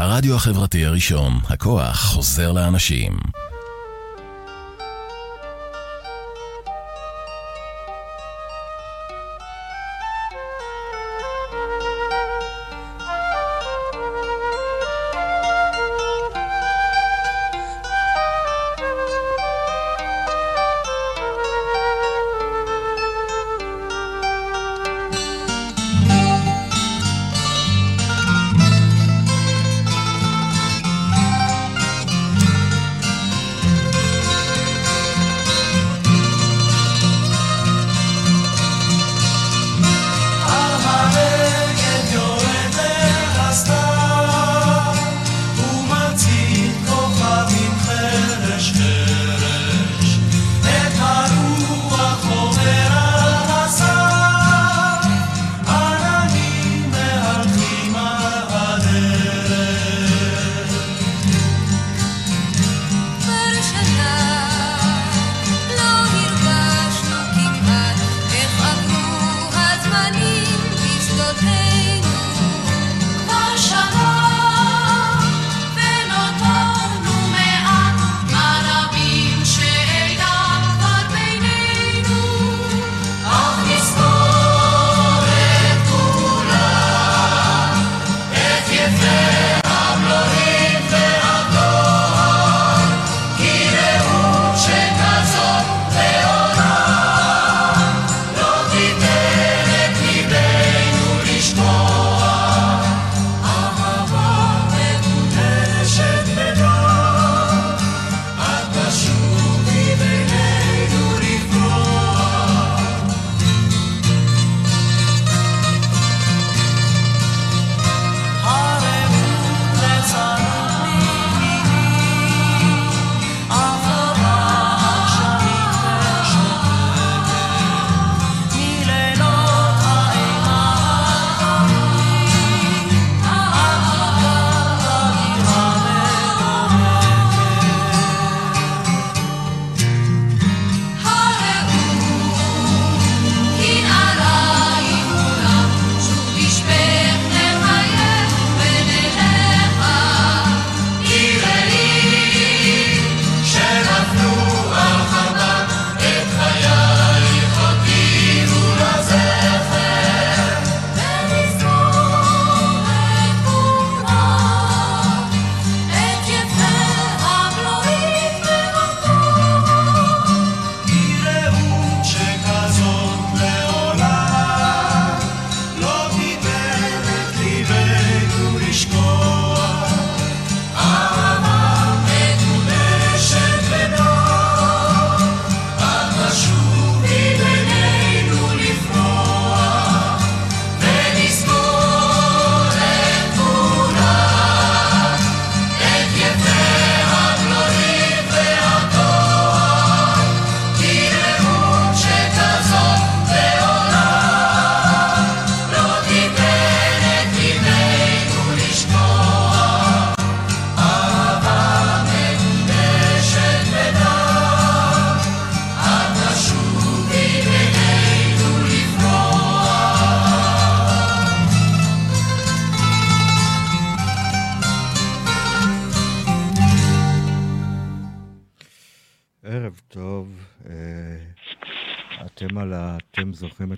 הרדיו החברתי הראשון, הכוח חוזר לאנשים.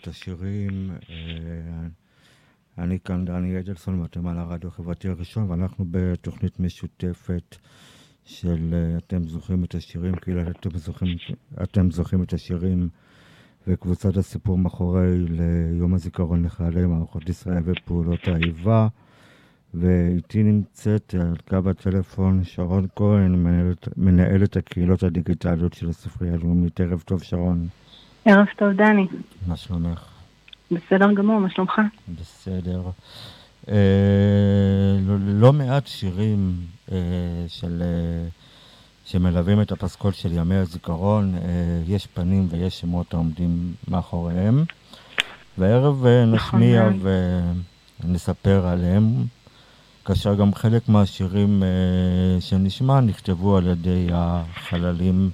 השירים. אה, אני כאן דני אדלסון ואתם על הרדיו החברתי הראשון, ואנחנו בתוכנית משותפת של אה, אתם זוכרים את השירים, כאילו אתם זוכרים, אתם זוכרים את השירים וקבוצת הסיפור מאחורי ליום הזיכרון לחיילי מערכות ישראל ופעולות האיבה. ואיתי נמצאת על קו הטלפון שרון כהן, מנהלת, מנהלת הקהילות הדיגיטליות של הספרייה הלאומית. ערב טוב, שרון. ערב טוב, דני. מה שלומך? בסדר גמור, מה שלומך? בסדר. אה, לא, לא מעט שירים אה, של, אה, שמלווים את הפסקול של ימי הזיכרון, אה, יש פנים ויש שמות העומדים מאחוריהם, והערב אה, נשמיע נכון. ונספר עליהם, כאשר גם חלק מהשירים אה, שנשמע נכתבו על ידי החללים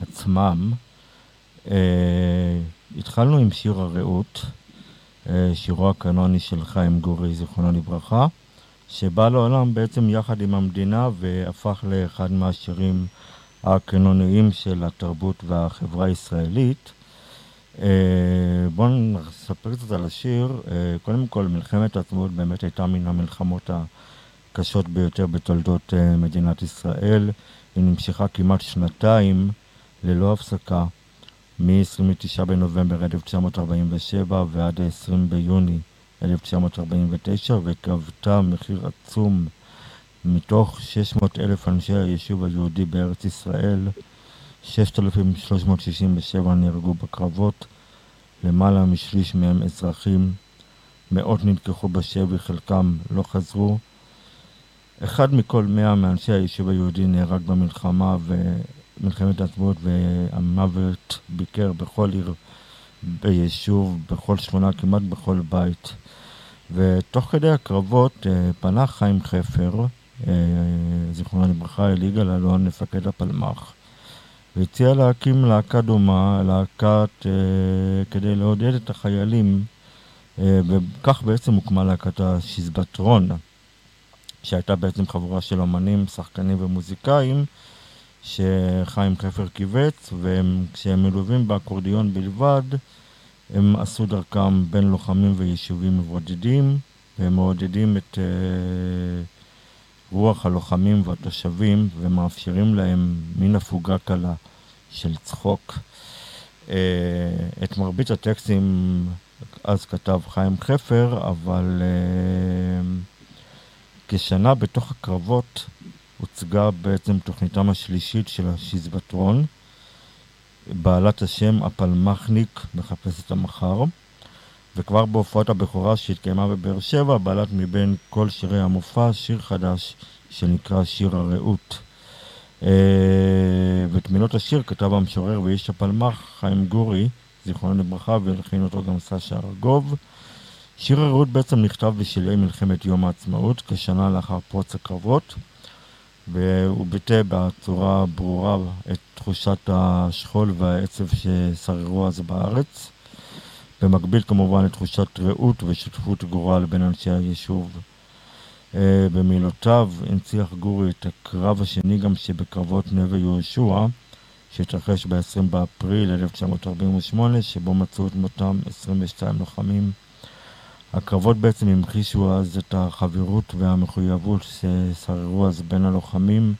עצמם. אה, התחלנו עם שיר הרעות, אה, שירו הקנוני של חיים גורי, זיכרונו לברכה, שבא לעולם בעצם יחד עם המדינה והפך לאחד מהשירים הקנוניים של התרבות והחברה הישראלית. בואו נספר קצת על השיר. קודם כל, מלחמת העצמאות באמת הייתה מן המלחמות הקשות ביותר בתולדות מדינת ישראל. היא נמשכה כמעט שנתיים ללא הפסקה, מ-29 בנובמבר 1947 ועד 20 ביוני 1949, וגבתה מחיר עצום מתוך 600 אלף אנשי היישוב היהודי בארץ ישראל. 6,367 נהרגו בקרבות, למעלה משליש מהם אזרחים, מאות נלקחו בשבי, חלקם לא חזרו. אחד מכל מאה מאנשי היישוב היהודי נהרג במלחמה ומלחמת העצמאות והמוות ביקר בכל עיר ביישוב, בכל שכונה, כמעט בכל בית. ותוך כדי הקרבות אה, פנה חיים חפר, אה, זיכרונה לברכה, אל יגאל אלון, מפקד הפלמ"ח, והציע להקים להקה דומה, להקת, אה, כדי לעודד את החיילים, וכך בעצם הוקמה להקת השיזבטרון. שהייתה בעצם חבורה של אמנים, שחקנים ומוזיקאים, שחיים חפר קיבץ, וכשהם מלווים באקורדיון בלבד, הם עשו דרכם בין לוחמים ויישובים מבודדים, והם מעודדים את uh, רוח הלוחמים והתושבים, ומאפשרים להם מין הפוגה קלה של צחוק. Uh, את מרבית הטקסטים אז כתב חיים חפר, אבל... Uh, כשנה בתוך הקרבות הוצגה בעצם תוכניתם השלישית של השיזבטרון, בעלת השם הפלמחניק מחפש את המחר, וכבר בהופעת הבכורה שהתקיימה בבאר שבע, בעלת מבין כל שירי המופע שיר חדש שנקרא שיר הרעות. אה, ואת מילות השיר כתב המשורר ואיש הפלמח חיים גורי, זיכרונו לברכה, והלחין אותו גם סשה ארגוב. שיר הרעות בעצם נכתב בשלהי מלחמת יום העצמאות, כשנה לאחר פרוץ הקרבות, והוא ביטא בצורה ברורה את תחושת השכול והעצב ששררו אז בארץ. במקביל כמובן לתחושת רעות ושותפות גורל בין אנשי היישוב. אה, במילותיו הנציח גורי את הקרב השני גם שבקרבות נווה יהושע, שהתרחש ב-20 באפריל 1948, שבו מצאו את מותם 22 לוחמים הקרבות בעצם המחישו אז את החברות והמחויבות ששררו אז בין הלוחמים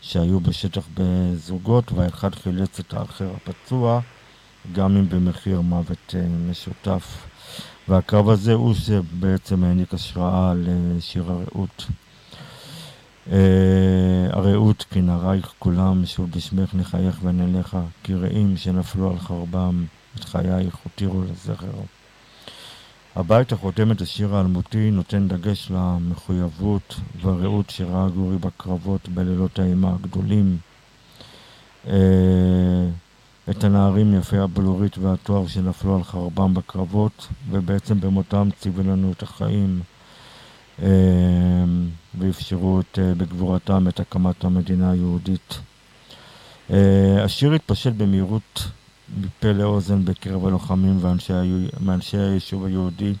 שהיו בשטח בזוגות, והאחד חילץ את האחר הפצוע, גם אם במחיר מוות אה, משותף. והקרב הזה הוא שבעצם העניק השראה לשיר הרעות. Uh, הרעות כי נרייך כולם, שוב בשמך נחייך ונלך, כי רעים שנפלו על חרבם, את חייך הותירו לזכר. הבית החותם את השיר האלמותי נותן דגש למחויבות והרעות שראה גורי בקרבות בלילות האימה הגדולים. אה, את הנערים יפי הבלורית והתואר שנפלו על חרבם בקרבות, ובעצם במותם ציוו לנו את החיים, אה, ואפשרו את, אה, בגבורתם את הקמת המדינה היהודית. השיר התפשט במהירות מפה לאוזן בקרב הלוחמים ואנשי היישוב היהודי,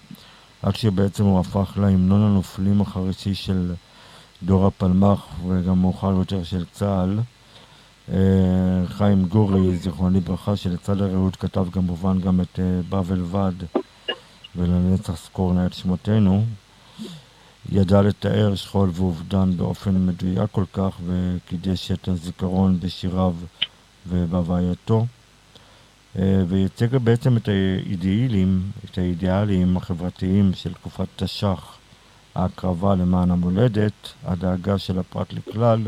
עד שבעצם הוא הפך להמנון הנופלים החרישי של דור הפלמ"ח וגם מאוחר יותר של צה"ל. אה, חיים גורי, זיכרונו לברכה, שלצד הרעות כתב כמובן גם את אה, בבל ועד ולנצח זכור נא את שמותינו, ידע לתאר שכול ואובדן באופן מדויק כל כך וקידש את הזיכרון בשיריו ובהווייתו. אה, וייצג בעצם את האידאלים, את האידיאלים החברתיים של תקופת תש"ח, ההקרבה למען המולדת, הדאגה של הפרט לכלל,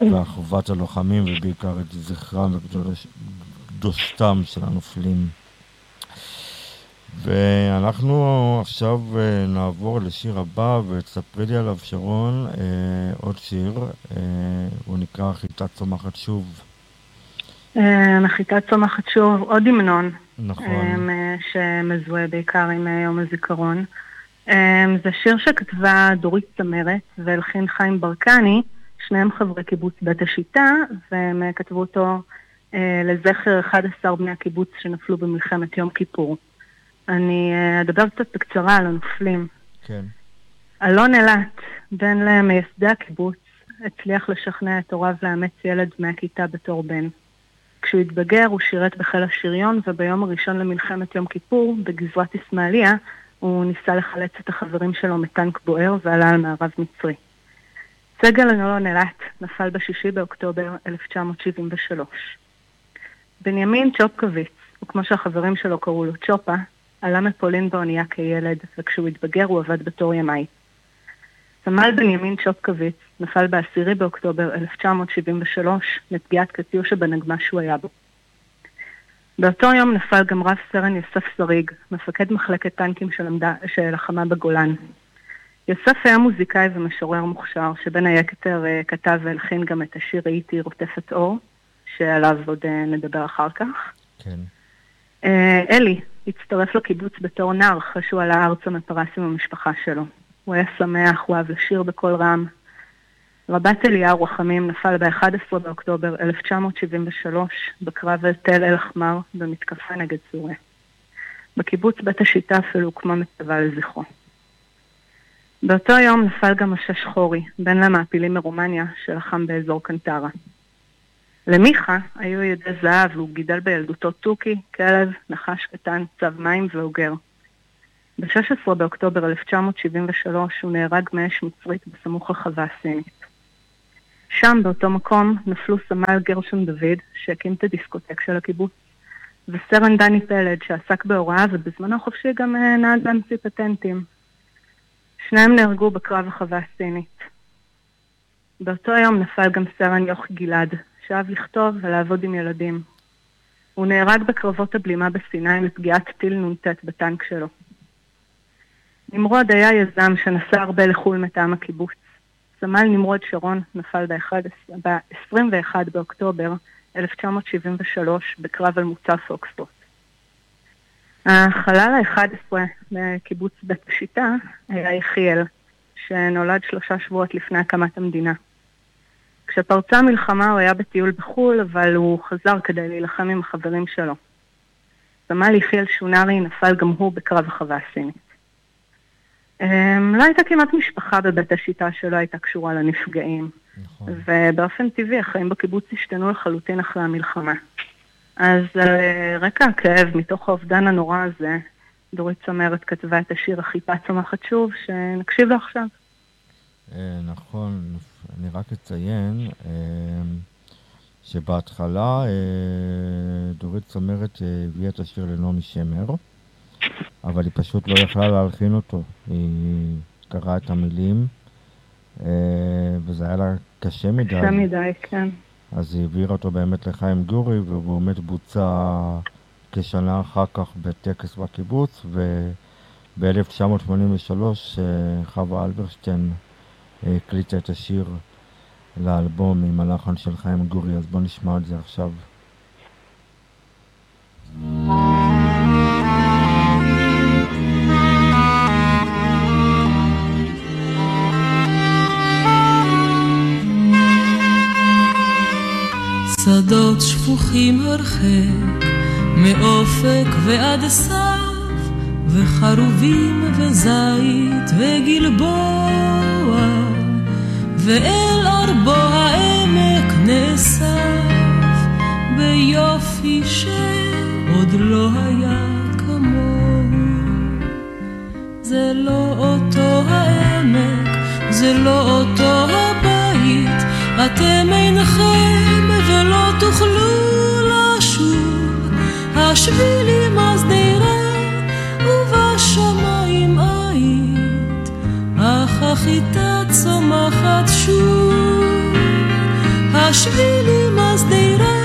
ואחוות הלוחמים, ובעיקר את זכרם וקדושתם של הנופלים. ואנחנו עכשיו אה, נעבור לשיר הבא, ותספרי לי עליו, שרון, אה, עוד שיר, הוא נקרא חיטה צומחת שוב. נחיתה אה, צומחת שוב, עוד המנון. נכון. אה, שמזוהה בעיקר עם אה, יום הזיכרון. זה שיר שכתבה דורית צמרת והלחין חיים ברקני, שניהם חברי קיבוץ בית השיטה, והם כתבו אותו לזכר 11 בני הקיבוץ שנפלו במלחמת יום כיפור. אני אדבר קצת בקצרה על הנופלים. כן. אלון אילת, בן למייסדי הקיבוץ, הצליח לשכנע את הוריו לאמץ ילד מהכיתה בתור בן. כשהוא התבגר הוא שירת בחיל השריון, וביום הראשון למלחמת יום כיפור, בגזרת אסמאעיליה, הוא ניסה לחלץ את החברים שלו מטנק בוער ועלה על מערב מצרי. סגל אלון אילת נפל ב-6 באוקטובר 1973. בנימין צ'ופקוביץ, וכמו שהחברים שלו קראו לו צ'ופה, עלה מפולין באונייה כילד, וכשהוא התבגר הוא עבד בתור ימאי. סמל בנימין צ'ופקוביץ נפל ב-10 באוקטובר 1973 מפגיעת קטיושה בנגמ"ש שהוא היה בו. באותו יום נפל גם רב סרן יוסף שריג, מפקד מחלקת טנקים שלחמה בגולן. יוסף היה מוזיקאי ומשורר מוכשר, שבין היתר אה, כתב והלחין גם את השיר "הייתי רוטפת אור", שעליו עוד אה, נדבר אחר כך. כן. אה, אלי הצטרף לקיבוץ בתור נער אחרי שהוא עלה ארצה מפרס עם המשפחה שלו. הוא היה שמח, הוא אהב לשיר בקול רם. רבת אליהו רחמים נפל ב-11 באוקטובר 1973 בקרב על תל אל-אחמר במתקפה נגד סוריה. בקיבוץ בית השיטה אפילו הוקמה מצבה לזכרו. באותו יום נפל גם משה שחורי, בן למעפילים מרומניה, שלחם באזור קנטרה. למיכה היו ידי זהב והוא גידל בילדותו תוכי, כלב, נחש קטן, צו מים ואוגר. ב-16 באוקטובר 1973 הוא נהרג מאש מצרית בסמוך לחווה הסינית. שם, באותו מקום, נפלו סמל גרשון דוד, שהקים את הדיסקוטק של הקיבוץ, וסרן דני פלד, שעסק בהוראה ובזמנו החופשי גם אה, נהג להמציא פטנטים. שניהם נהרגו בקרב החווה הסינית. באותו יום נפל גם סרן יוכי גלעד, שאהב לכתוב ולעבוד עם ילדים. הוא נהרג בקרבות הבלימה בסיני מפגיעת טיל נ"ט בטנק שלו. נמרוד היה יזם שנסע הרבה לחו"ל מטעם הקיבוץ. סמל נמרוד שרון נפל ב-21 באוקטובר 1973 בקרב על מוצב פוקסטרוט. החלל ה-11 בקיבוץ בית השיטה היה יחיאל, שנולד שלושה שבועות לפני הקמת המדינה. כשפרצה המלחמה הוא היה בטיול בחו"ל, אבל הוא חזר כדי להילחם עם החברים שלו. סמל יחיאל שונרי נפל גם הוא בקרב החווה הסינית. Um, לא הייתה כמעט משפחה בבית השיטה שלא הייתה קשורה לנפגעים. נכון. ובאופן טבעי החיים בקיבוץ השתנו לחלוטין אחרי המלחמה. אז על אה, רקע הכאב, מתוך האובדן הנורא הזה, דורית צמרת כתבה את השיר החיפה צומחת שוב, שנקשיב לו עכשיו. אה, נכון, אני רק אציין אה, שבהתחלה דורית צמרת הביאה את השיר לנעמי שמר, אבל היא פשוט לא יכלה להלחין אותו. היא קראה את המילים, וזה היה לה קשה מדי. קשה מדי, כן. אז היא העבירה אותו באמת לחיים גורי, והוא באמת בוצע כשנה אחר כך בטקס בקיבוץ, וב-1983 אה, חווה אלברשטיין אה, הקליטה את השיר לאלבום עם הלחן של חיים גורי, אז בואו נשמע את זה עכשיו. שדות שפוכים הרחק, מאופק ועד סף, וחרובים וזית וגלבוע, ואל ארבו העמק נאסף, ביופי שעוד לא היה כמוהו. זה לא אותו העמק, זה לא אותו הבית, אתם אינכם ולא תוכלו לשוב, השבילים השדרה ובשמיים היית, אך החיטה צומחת שוב. השבילים השדרה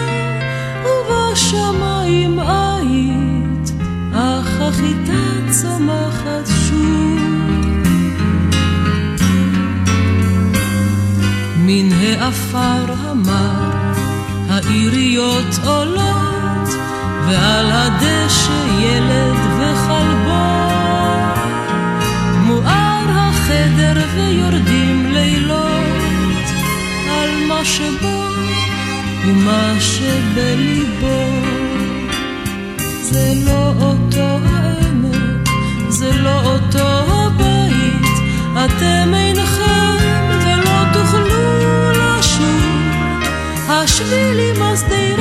ובשמיים היית, אך החיטה צומחת שוב. מן העפר המר העיריות עולות, ועל הדשא ילד וכלבו. מואר החדר ויורדים לילות, על מה שבו ומה שבליבו. זה לא אותו העמק, זה לא אותו הבית, אתם השבילי מסדירה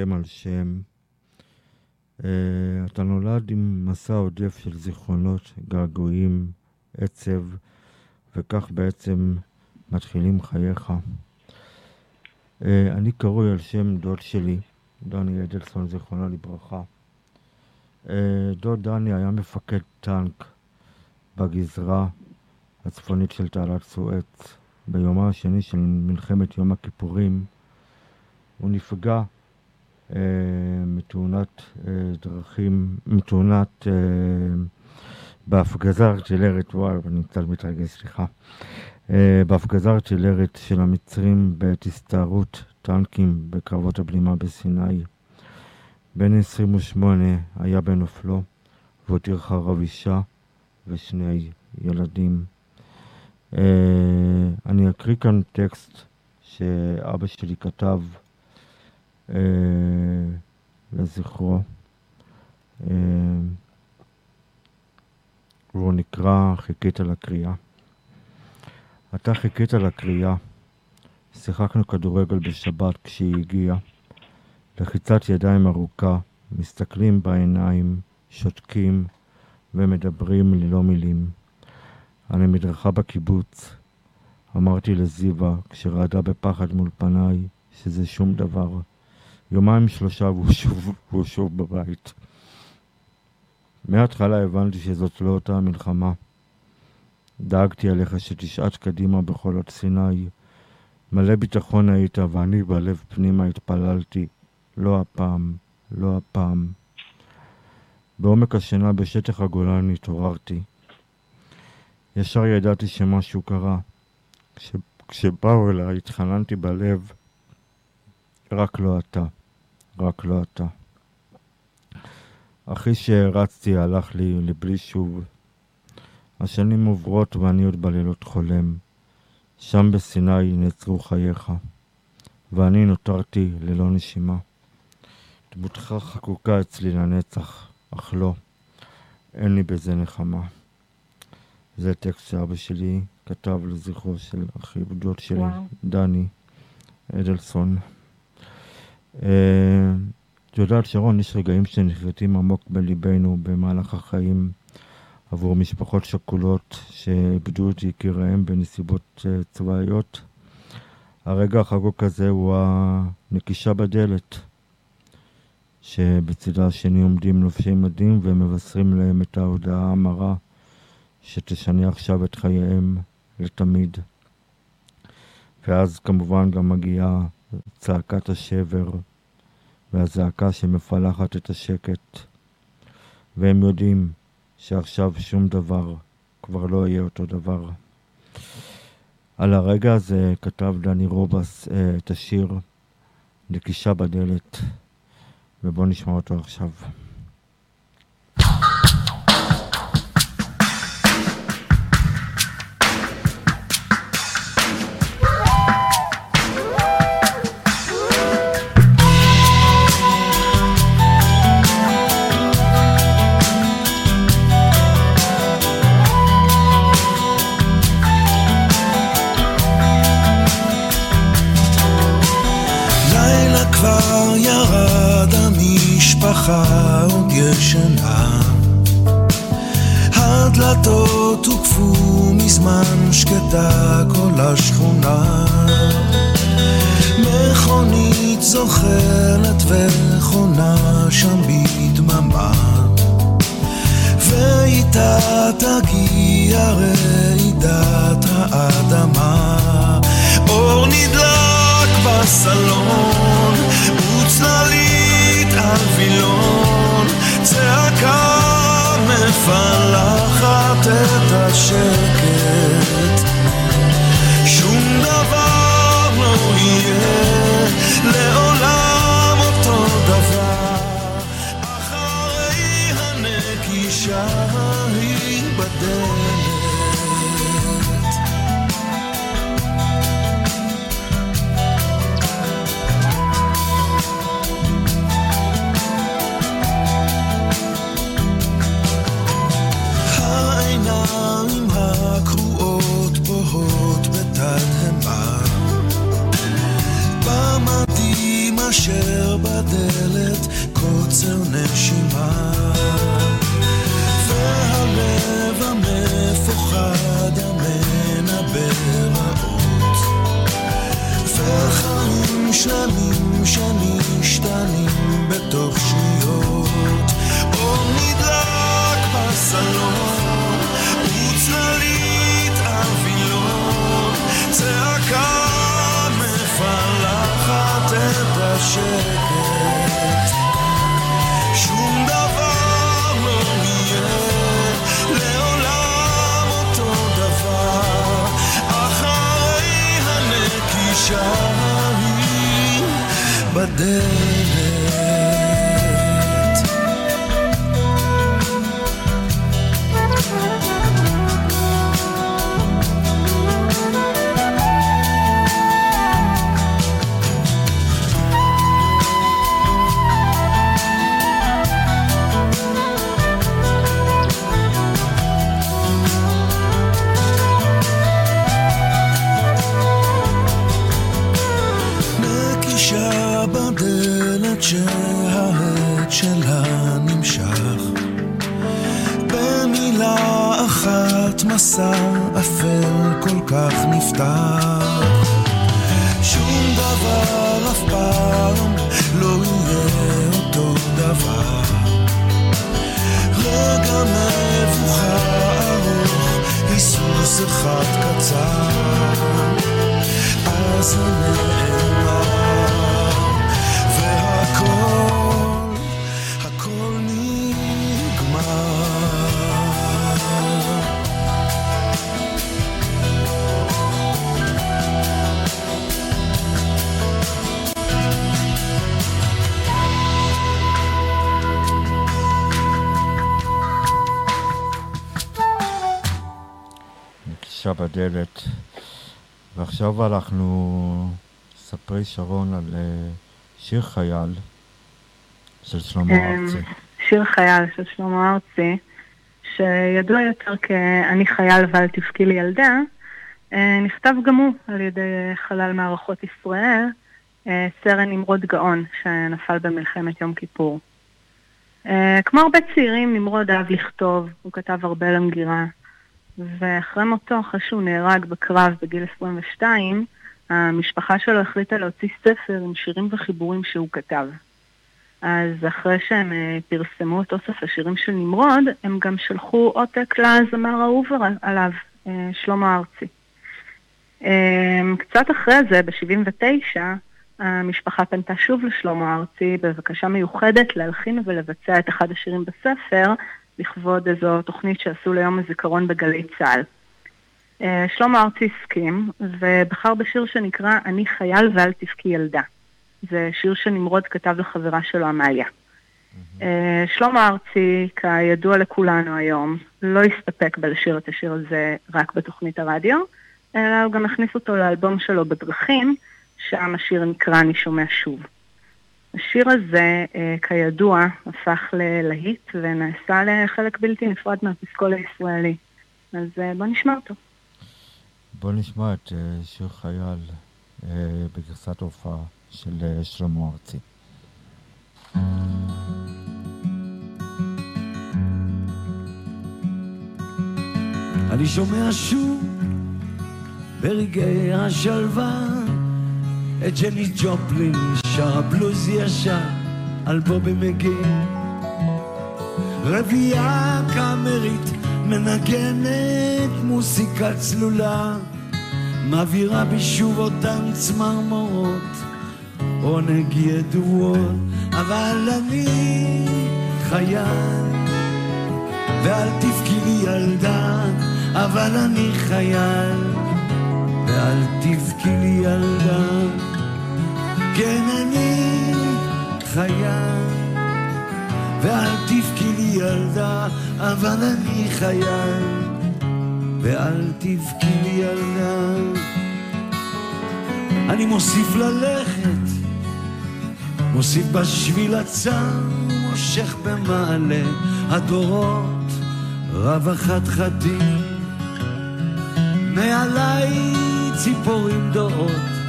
שם על שם, אה, אתה נולד עם מסע עודף של זיכרונות, געגועים, עצב, וכך בעצם מתחילים חייך. אה, אני קרוי על שם דוד שלי, דני אדלסון, זיכרונו לברכה. אה, דוד דני היה מפקד טנק בגזרה הצפונית של תעלת סואץ. ביומה השני של מלחמת יום הכיפורים הוא נפגע מתאונת אה, דרכים, מתאונת, אה, בהפגזה ארטילרית, וואי, אני קצת מתרגש, סליחה. אה, בהפגזה ארטילרית של המצרים בעת הסתערות טנקים בקרבות הבלימה בסיני. בן 28 היה בנופלו והותיר אחריו אישה ושני ילדים. אני אקריא כאן טקסט שאבא שלי כתב uh, לזכרו. Uh, והוא נקרא חיכית לקריאה. אתה חיכית לקריאה. שיחקנו כדורגל בשבת כשהיא הגיעה. לחיצת ידיים ארוכה, מסתכלים בעיניים, שותקים ומדברים ללא מילים. על המדרכה בקיבוץ. אמרתי לזיווה, כשרעדה בפחד מול פניי, שזה שום דבר. יומיים שלושה והוא שוב, והוא שוב בבית. מההתחלה הבנתי שזאת לא אותה המלחמה. דאגתי עליך שתשעט קדימה בחולות סיני. מלא ביטחון היית, ואני בלב פנימה התפללתי. לא הפעם, לא הפעם. בעומק השינה בשטח הגולן התעוררתי. ישר ידעתי שמשהו קרה. כש, כשבאו אליי התחננתי בלב, רק לא אתה, רק לא אתה. אחי שהרצתי הלך לי לבלי שוב. השנים עוברות ואני עוד בלילות חולם. שם בסיני נעצרו חייך, ואני נותרתי ללא נשימה. דמותך חקוקה אצלי לנצח, אך לא, אין לי בזה נחמה. זה טקסט שאבא שלי כתב לזכרו של אחי דוד שלי, וואו. דני אדלסון. אה, את יודעת, שרון, יש רגעים שנחרטים עמוק בליבנו במהלך החיים עבור משפחות שכולות שאיבדו את יקיריהם בנסיבות אה, צבאיות. הרגע החגוג הזה הוא הנקישה בדלת, שבצידה השני עומדים לובשי מדים ומבשרים להם את ההודעה המרה שתשנה עכשיו את חייהם לתמיד. ואז כמובן גם מגיעה צעקת השבר והזעקה שמפלחת את השקט. והם יודעים שעכשיו שום דבר כבר לא יהיה אותו דבר. על הרגע הזה כתב דני רובס אה, את השיר נקישה בדלת, ובואו נשמע אותו עכשיו. כך נפתח ועכשיו אנחנו, ספרי שרון על אה, שיר חייל של שלמה אמ, ארצי. שיר חייל של שלמה ארצי, שידוע יותר כ"אני חייל ואל תבכי לי ילדה", אה, נכתב גם הוא על ידי חלל מערכות ישראל, אה, סרן נמרוד גאון, שנפל במלחמת יום כיפור. כמו הרבה צעירים, נמרוד אהב לכתוב, הוא כתב הרבה למגירה, ואחרי מותו, אחרי שהוא נהרג בקרב בגיל 22, המשפחה שלו החליטה להוציא ספר עם שירים וחיבורים שהוא כתב. אז אחרי שהם אה, פרסמו את אוסף השירים של נמרוד, הם גם שלחו עותק לזמר האהוב עליו, אה, שלמה ארצי. אה, קצת אחרי זה, ב-79, המשפחה פנתה שוב לשלמה ארצי בבקשה מיוחדת להלחין ולבצע את אחד השירים בספר, לכבוד איזו תוכנית שעשו ליום הזיכרון בגלי צה"ל. אה, שלמה ארצי הסכים, ובחר בשיר שנקרא "אני חייל ואל תבכי ילדה". זה שיר שנמרוד כתב לחברה שלו עמליה. אה, שלמה ארצי, כידוע לכולנו היום, לא הסתפק בלשיר את השיר הזה רק בתוכנית הרדיו, אלא הוא גם הכניס אותו לאלבום שלו בדרכים, שם השיר נקרא "אני שומע שוב". השיר הזה, אה, כידוע, הפך ללהיט ונעשה לחלק בלתי נפרד מהפסקול הישראלי. אז אה, בוא נשמע אותו. בוא נשמע את אה, שיר חייל בגרסת הופעה. של שלמה ארצי. אני שומע שוב ברגעי השלווה את ג'ני ג'ופלין שר בלוז ישר על בובי מגין רביעייה קאמרית מנגנת מוסיקה צלולה מעבירה בי שוב אותן צמרמורות עונג ידועות אבל אני חייל. ואל תבכי לי ילדה אבל אני חייל. ואל תבכי לי ילדה כן אני חייל ואל תבכי לי ילדה אבל אני חייל ואל תבכי לי ילדה. אני מוסיף ללכת מוסיף בשביל הצר מושך במעלה הדורות רב החתחתים מעליי ציפורים דועות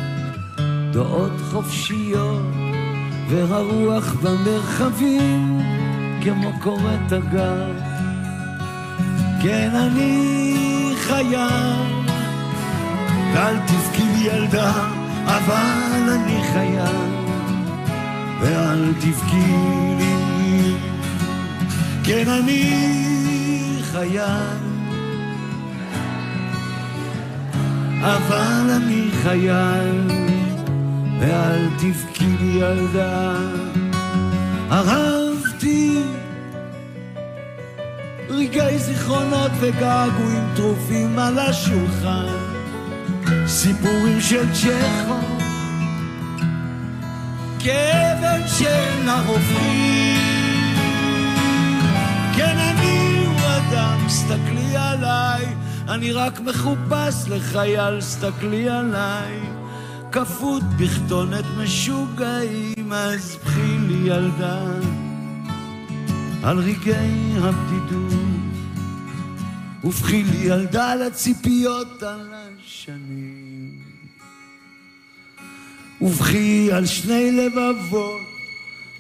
דועות חופשיות והרוח במרחבים כמו קורת הגב כן אני חייל ואל תבכי לי ילדה אבל אני חייל ואל תבכי לי. כן אני חייל אבל אני חייל ואל תבכי לי ילדה אהבתי רגעי זיכרונות וגעגועים טרופים על השולחן. סיפורים של צ'כו כאבן שאינה הופכים כן אני הוא אדם, סתכלי עליי אני רק מחופש לחייל, סתכלי עליי כפות בכתונת משוגעים, אז בכי לי ילדה על רגעי הבדידות. ובכי לי ילדה לציפיות על השנים. ובכי על שני לבבות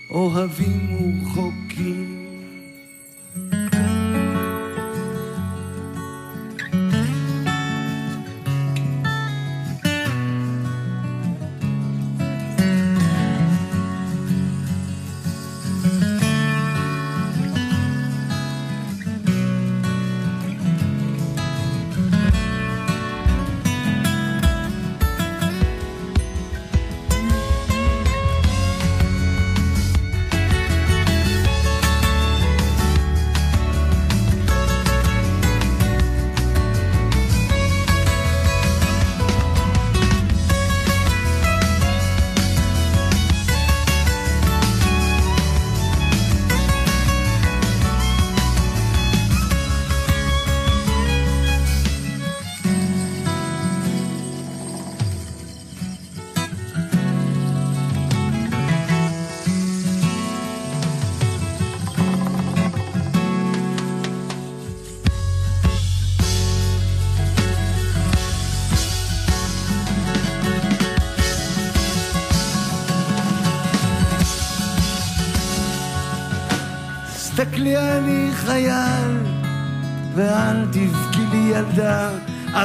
אוהבים ורחוקים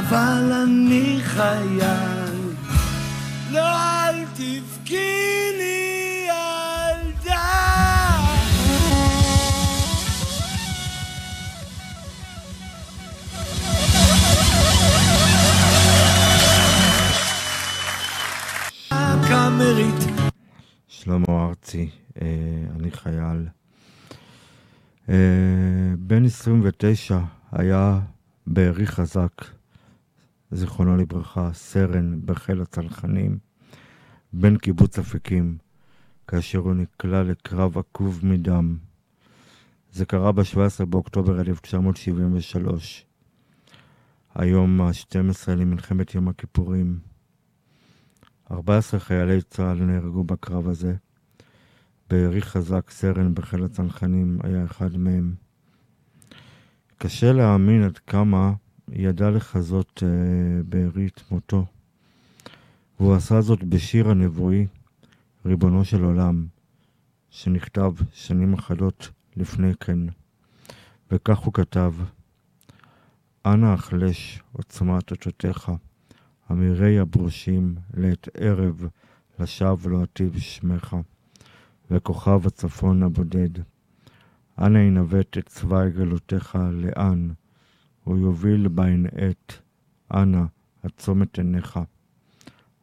אבל אני חייל. לא אל תבכי לי ילדה שלמה ארצי, אה, אני חייל. אה, בן 29 היה בארי חזק, זיכרונו לברכה, סרן בחיל הצנחנים, בן קיבוץ אפיקים, כאשר הוא נקלע לקרב עקוב מדם. זה קרה ב-17 באוקטובר 1973, היום ה-12 למלחמת יום הכיפורים. 14 חיילי צה"ל נהרגו בקרב הזה. בארי חזק, סרן בחיל הצנחנים, היה אחד מהם. קשה להאמין עד כמה ידע לחזות אה, בארי את מותו. והוא עשה זאת בשיר הנבואי, ריבונו של עולם, שנכתב שנים אחדות לפני כן, וכך הוא כתב: אנא החלש עוצמת אותותיך, אמירי הברושים לעת ערב, לשווא לא אטיב שמך, וכוכב הצפון הבודד. אנא ינווט את צבא גלותיך לאן, הוא יוביל בהן עת, אנא, עצום את עיניך.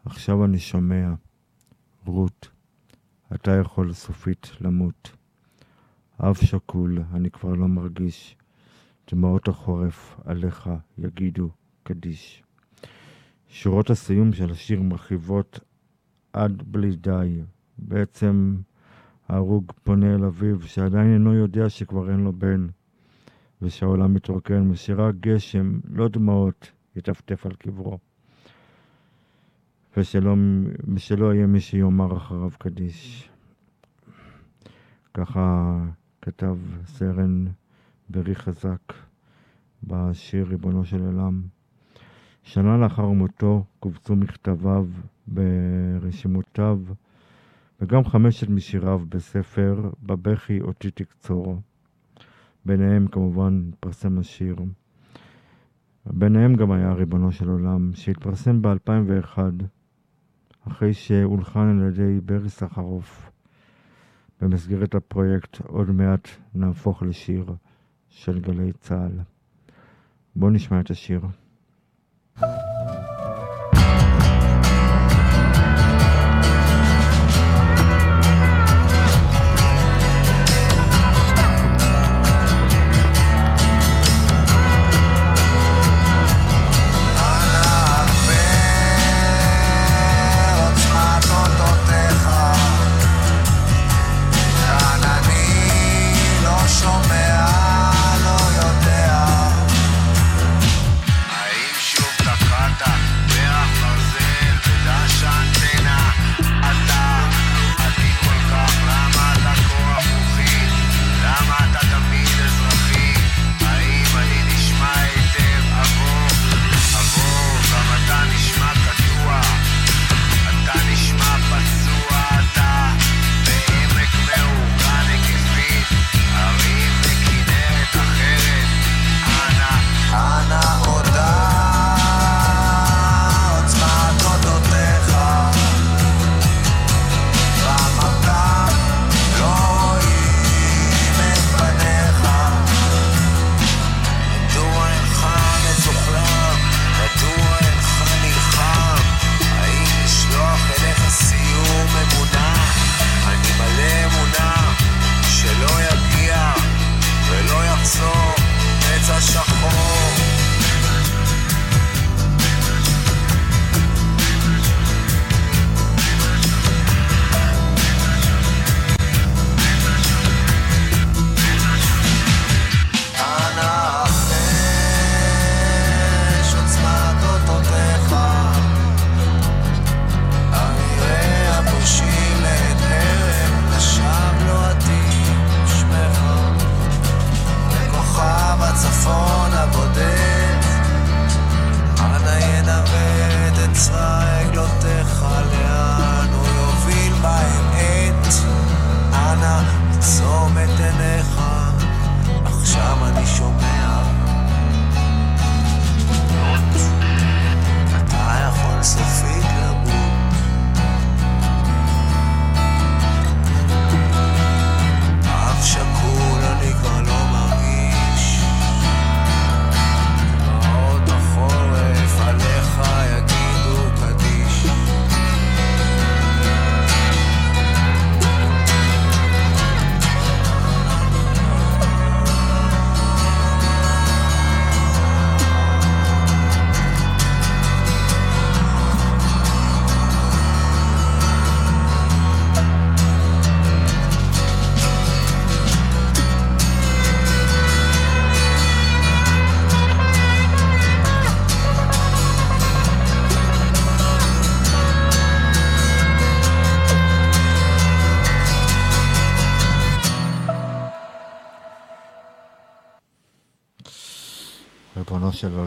עכשיו אני שומע, רות, אתה יכול סופית למות. אב שכול, אני כבר לא מרגיש. דמעות החורף עליך יגידו קדיש. שורות הסיום של השיר מרחיבות עד בלי די. בעצם ההרוג פונה אל אביו, שעדיין אינו יודע שכבר אין לו בן, ושהעולם מתרוקן, משירה גשם, לא דמעות, יטפטף על קברו. ושלא, ושלא יהיה מי שיאמר אחריו קדיש. ככה כתב סרן ברי חזק בשיר ריבונו של עולם. שנה לאחר מותו קובצו מכתביו ברשימותיו, וגם חמשת משיריו בספר "בבכי אותי תקצור". ביניהם כמובן התפרסם השיר. ביניהם גם היה ריבונו של עולם, שהתפרסם ב-2001, אחרי שהולחן על ידי ברי סחרוף. במסגרת הפרויקט עוד מעט נהפוך לשיר של גלי צה"ל. בואו נשמע את השיר.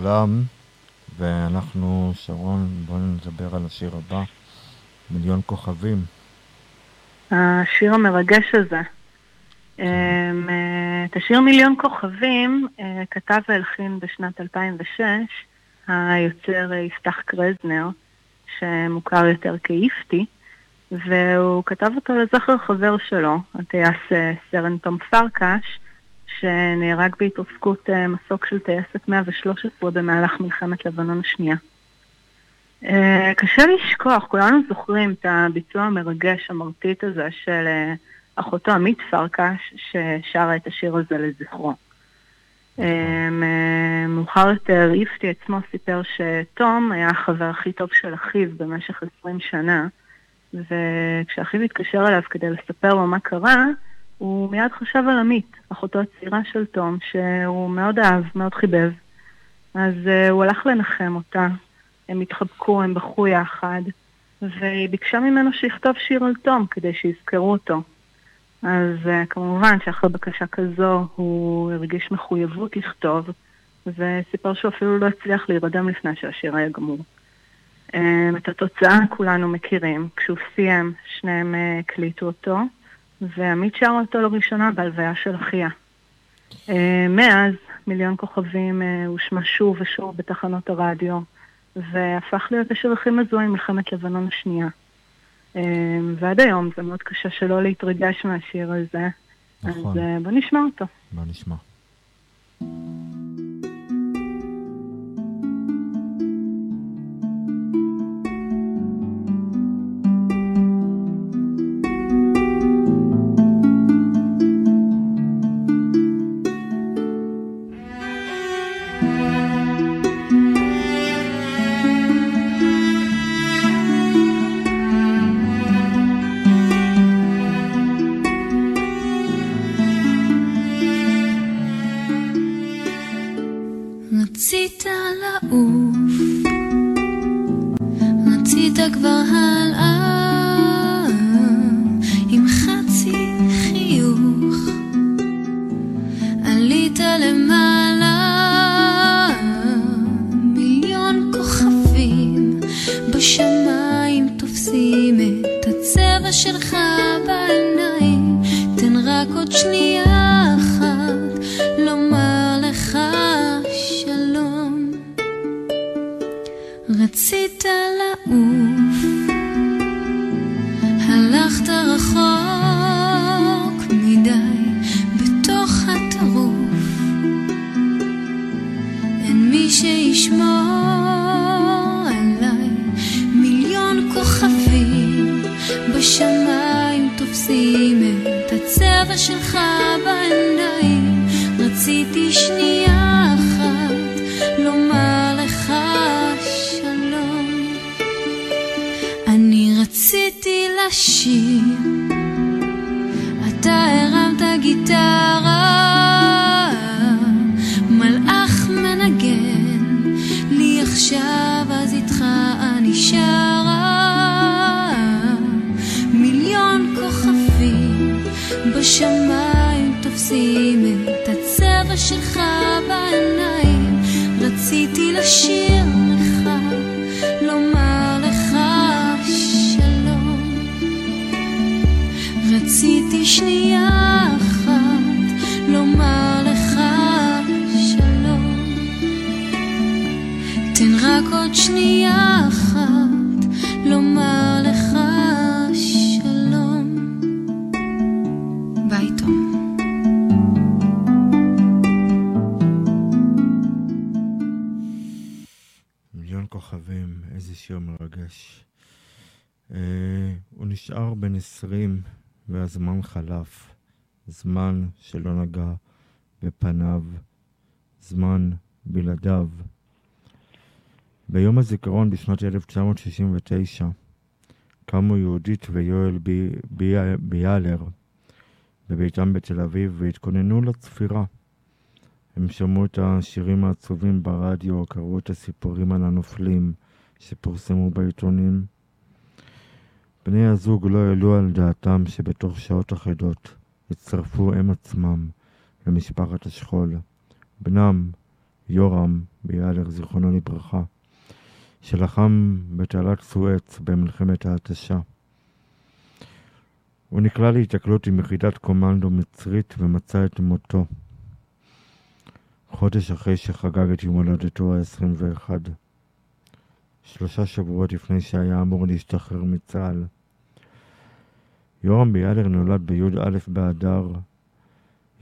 עולם, ואנחנו, שרון, בואו נדבר על השיר הבא, מיליון כוכבים. השיר המרגש הזה. אמ, אה, את השיר מיליון כוכבים אה, כתב והלחין בשנת 2006 היוצר אה, יפתח קרזנר, שמוכר יותר כאיפטי, והוא כתב אותו לזכר חבר שלו, הטייס סרן תום פרקש, שנהרג בהתרסקות מסוק של טייסת 113 במהלך מלחמת לבנון השנייה. קשה לשכוח, כולנו זוכרים את הביצוע המרגש, המרטיט הזה של אחותו עמית פרקש, ששרה את השיר הזה לזכרו. אה, מאוחר יותר איפטי עצמו סיפר שתום היה החבר הכי טוב של אחיו במשך 20 שנה, וכשאחיו התקשר אליו כדי לספר לו מה קרה, הוא מיד חשב על עמית, אחותו הצעירה של תום, שהוא מאוד אהב, מאוד חיבב. אז uh, הוא הלך לנחם אותה, הם התחבקו, הם בכו יחד, והיא ביקשה ממנו שיכתוב שיר על תום כדי שיזכרו אותו. אז uh, כמובן שאחרי בקשה כזו הוא הרגיש מחויבות לכתוב, וסיפר שהוא אפילו לא הצליח להירדם לפני שהשיר היה גמור. Um, את התוצאה כולנו מכירים. כשהוא סיים, שניהם uh, הקליטו אותו, ועמית שר אותו לראשונה בהלוויה של אחיה. Uh, מאז, מיליון כוכבים uh, הושמע שוב ושוב בתחנות הרדיו, והפך להיות השיר הכי מזוהה עם מלחמת לבנון השנייה. אמ, ועד היום זה מאוד קשה שלא להתרגש מהשיר הזה. נכון. אז אה, בוא נשמע אותו. בוא נשמע. בלעדיו. ביום הזיכרון בשנת 1969 קמו יהודית ויואל בי, בי, ביאלר בביתם בתל אביב והתכוננו לצפירה. הם שמעו את השירים העצובים ברדיו, קראו את הסיפורים על הנופלים שפורסמו בעיתונים, בני הזוג לא העלו על דעתם שבתוך שעות אחדות יצטרפו הם עצמם למשפחת השכול. בנם, יורם ביאלר, זיכרונו לברכה, שלחם בתעלת סואץ במלחמת ההתשה. הוא נקלע להיתקלות עם יחידת קומנדו מצרית ומצא את מותו. חודש אחרי שחגג את יום הולדתו ה-21. שלושה שבועות לפני שהיה אמור להשתחרר מצה"ל. יורם ביאלר נולד בי"א באדר,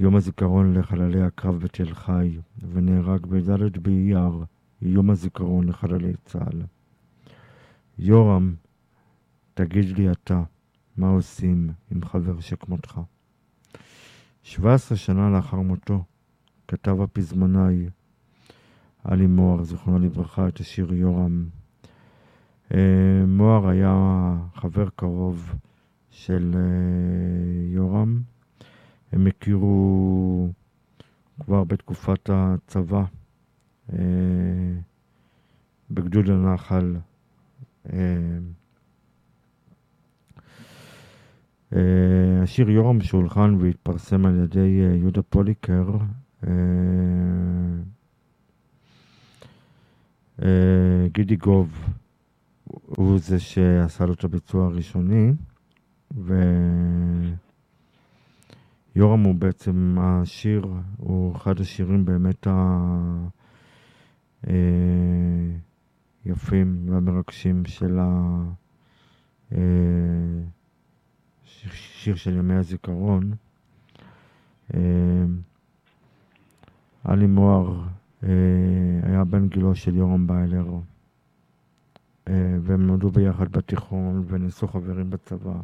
יום הזיכרון לחללי הקרב בתל חי, ונהרג בד' באייר, יום הזיכרון לחללי צה"ל. יורם, תגיד לי אתה, מה עושים עם חבר שכמותך? 17 שנה לאחר מותו, כתב הפזמונאי עלי מוהר, זיכרונו לברכה, את השיר יורם. אה, מוהר היה חבר קרוב של אה, יורם. הם הכירו כבר בתקופת הצבא אה, בגדוד הנחל. השיר יורם שהולחן והתפרסם על ידי יהודה פוליקר גידי גוב הוא זה שעשה לו את הביצוע הראשוני, ויורם הוא בעצם השיר, הוא אחד השירים באמת היפים והמרגשים של השיר של ימי הזיכרון. עלי מוהר היה בן גילו של יורם ביילר. אה, והם נולדו ביחד בתיכון ונעשו חברים בצבא.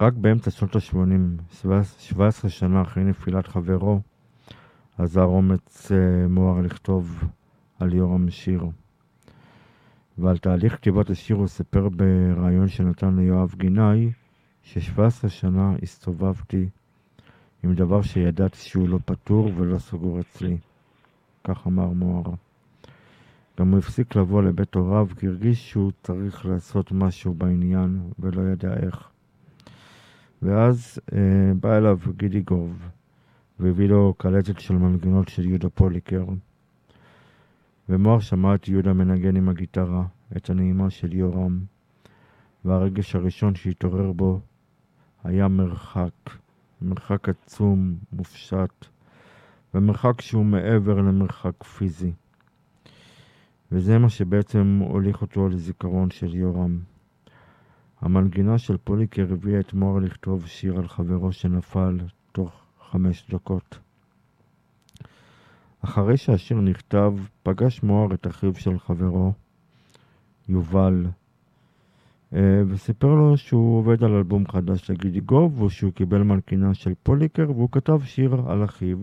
רק באמצע שנות ה-80, 17 שנה אחרי נפילת חברו, עזר אומץ אה, מוהר לכתוב על יורם שיר. ועל תהליך כתיבת השיר הוא סיפר בריאיון שנתן ליואב גינאי, ש-17 שנה הסתובבתי עם דבר שידעתי שהוא לא פתור ולא סגור אצלי. כך אמר מוהר. גם הוא הפסיק לבוא לבית הוריו כי הרגיש שהוא צריך לעשות משהו בעניין ולא ידע איך. ואז אה, בא אליו גידי גוב והביא לו קלטת של מנגנות של יהודה פוליקר. ומוהר שמע את יהודה מנגן עם הגיטרה, את הנעימה של יורם, והרגש הראשון שהתעורר בו היה מרחק, מרחק עצום, מופשט, במרחק שהוא מעבר למרחק פיזי. וזה מה שבעצם הוליך אותו לזיכרון של יורם. המנגינה של פוליקר הביאה את מוהר לכתוב שיר על חברו שנפל תוך חמש דקות. אחרי שהשיר נכתב, פגש מוהר את אחיו של חברו, יובל, אה, וסיפר לו שהוא עובד על אלבום חדש לגידי גוב, ושהוא קיבל מנגינה של פוליקר, והוא כתב שיר על אחיו.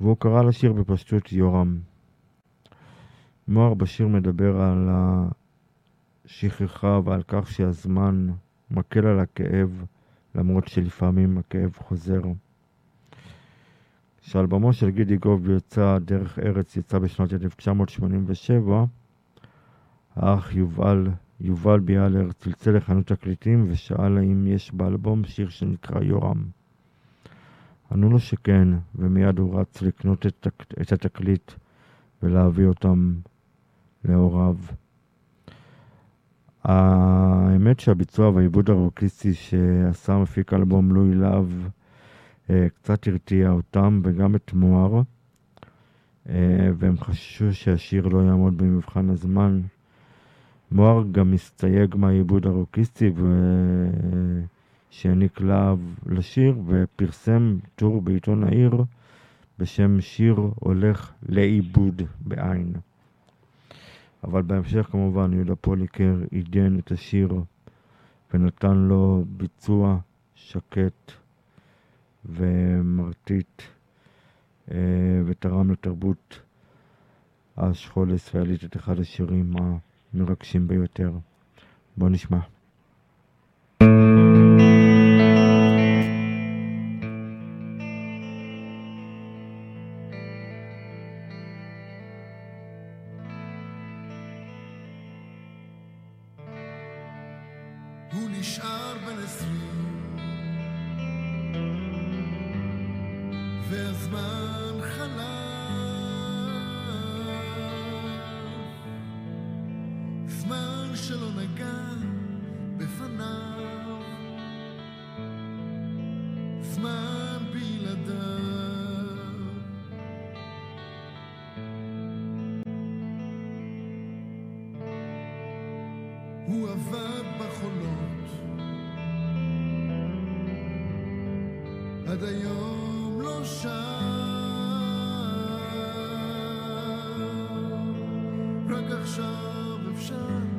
והוא קרא לשיר בפשטות יורם. מוהר בשיר מדבר על השכחה ועל כך שהזמן מקל על הכאב, למרות שלפעמים הכאב חוזר. כשאלבומו של גידי גוב יצא דרך ארץ יצא בשנת 1987, האח יובל, יובל ביאלר צלצל לחנות תקליטים ושאל האם יש באלבום שיר שנקרא יורם. ענו לו שכן, ומיד הוא רץ לקנות את, את התקליט ולהביא אותם להוריו. האמת שהביצוע והעיבוד הרוקיסטי שעשה מפיק אלבום לואי להב אה, קצת הרתיע אותם וגם את מוהר, אה, והם חששו שהשיר לא יעמוד במבחן הזמן. מוהר גם הסתייג מהעיבוד הרוקיסטי ו... שהעניק להב לשיר ופרסם טור בעיתון העיר בשם שיר הולך לאיבוד בעין. אבל בהמשך כמובן יהודה פוליקר עידן את השיר ונתן לו ביצוע שקט ומרטיט אה, ותרם לתרבות השכול הישראלית את אחד השירים המרגשים ביותר. בוא נשמע. שלא נגע בפניו, זמן בלעדיו. הוא עבד בחולות, עד היום לא שם, רק עכשיו אפשר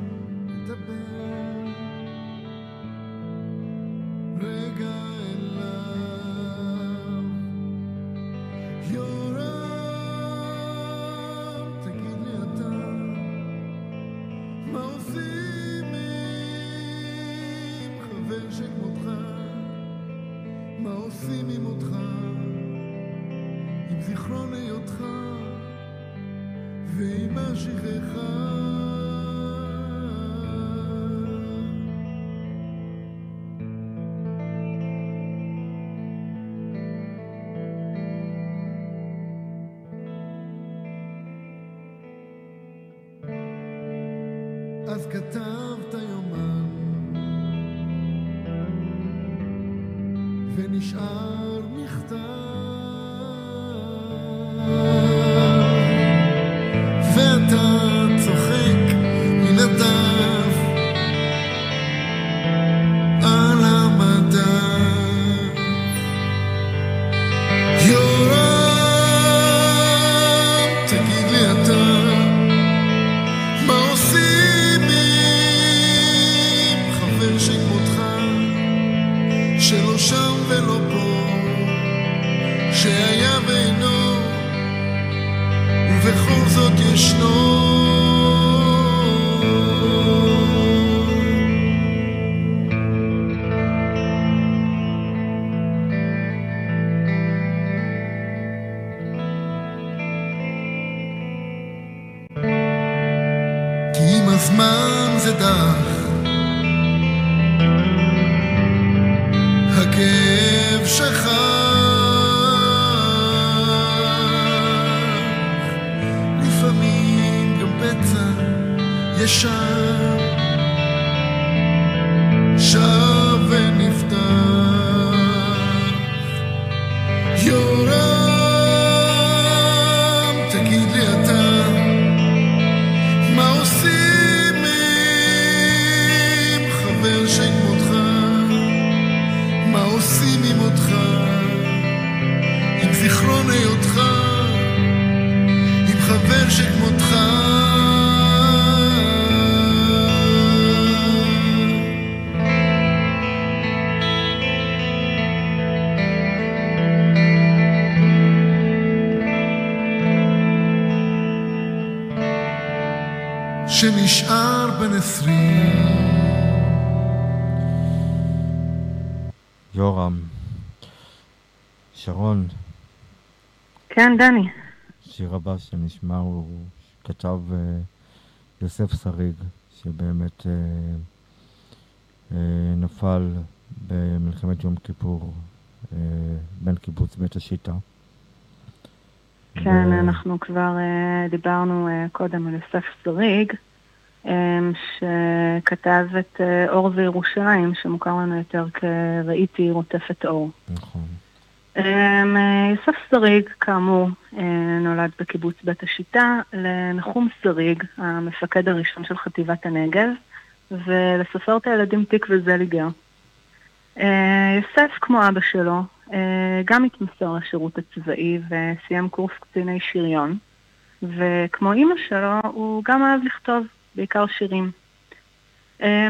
דני. שיר הבא שנשמע הוא כתב אה, יוסף שריג, שבאמת אה, אה, נפל במלחמת יום כיפור אה, בין קיבוץ בית השיטה. כן, ו- אנחנו כבר אה, דיברנו אה, קודם על יוסף שריג, אה, שכתב את אה, אור וירושלים, שמוכר לנו יותר כראיתי רוטפת אור. נכון. אה, יוסף שריג, כאמור, אה, נולד בקיבוץ בית השיטה לנחום שריג, המפקד הראשון של חטיבת הנגב, ולסופרת הילדים תקווה זליגר. אה, יוסף, כמו אבא שלו, גם התמסר לשירות הצבאי וסיים קורס קציני שריון, וכמו אימא שלו, הוא גם אהב לכתוב, בעיקר שירים.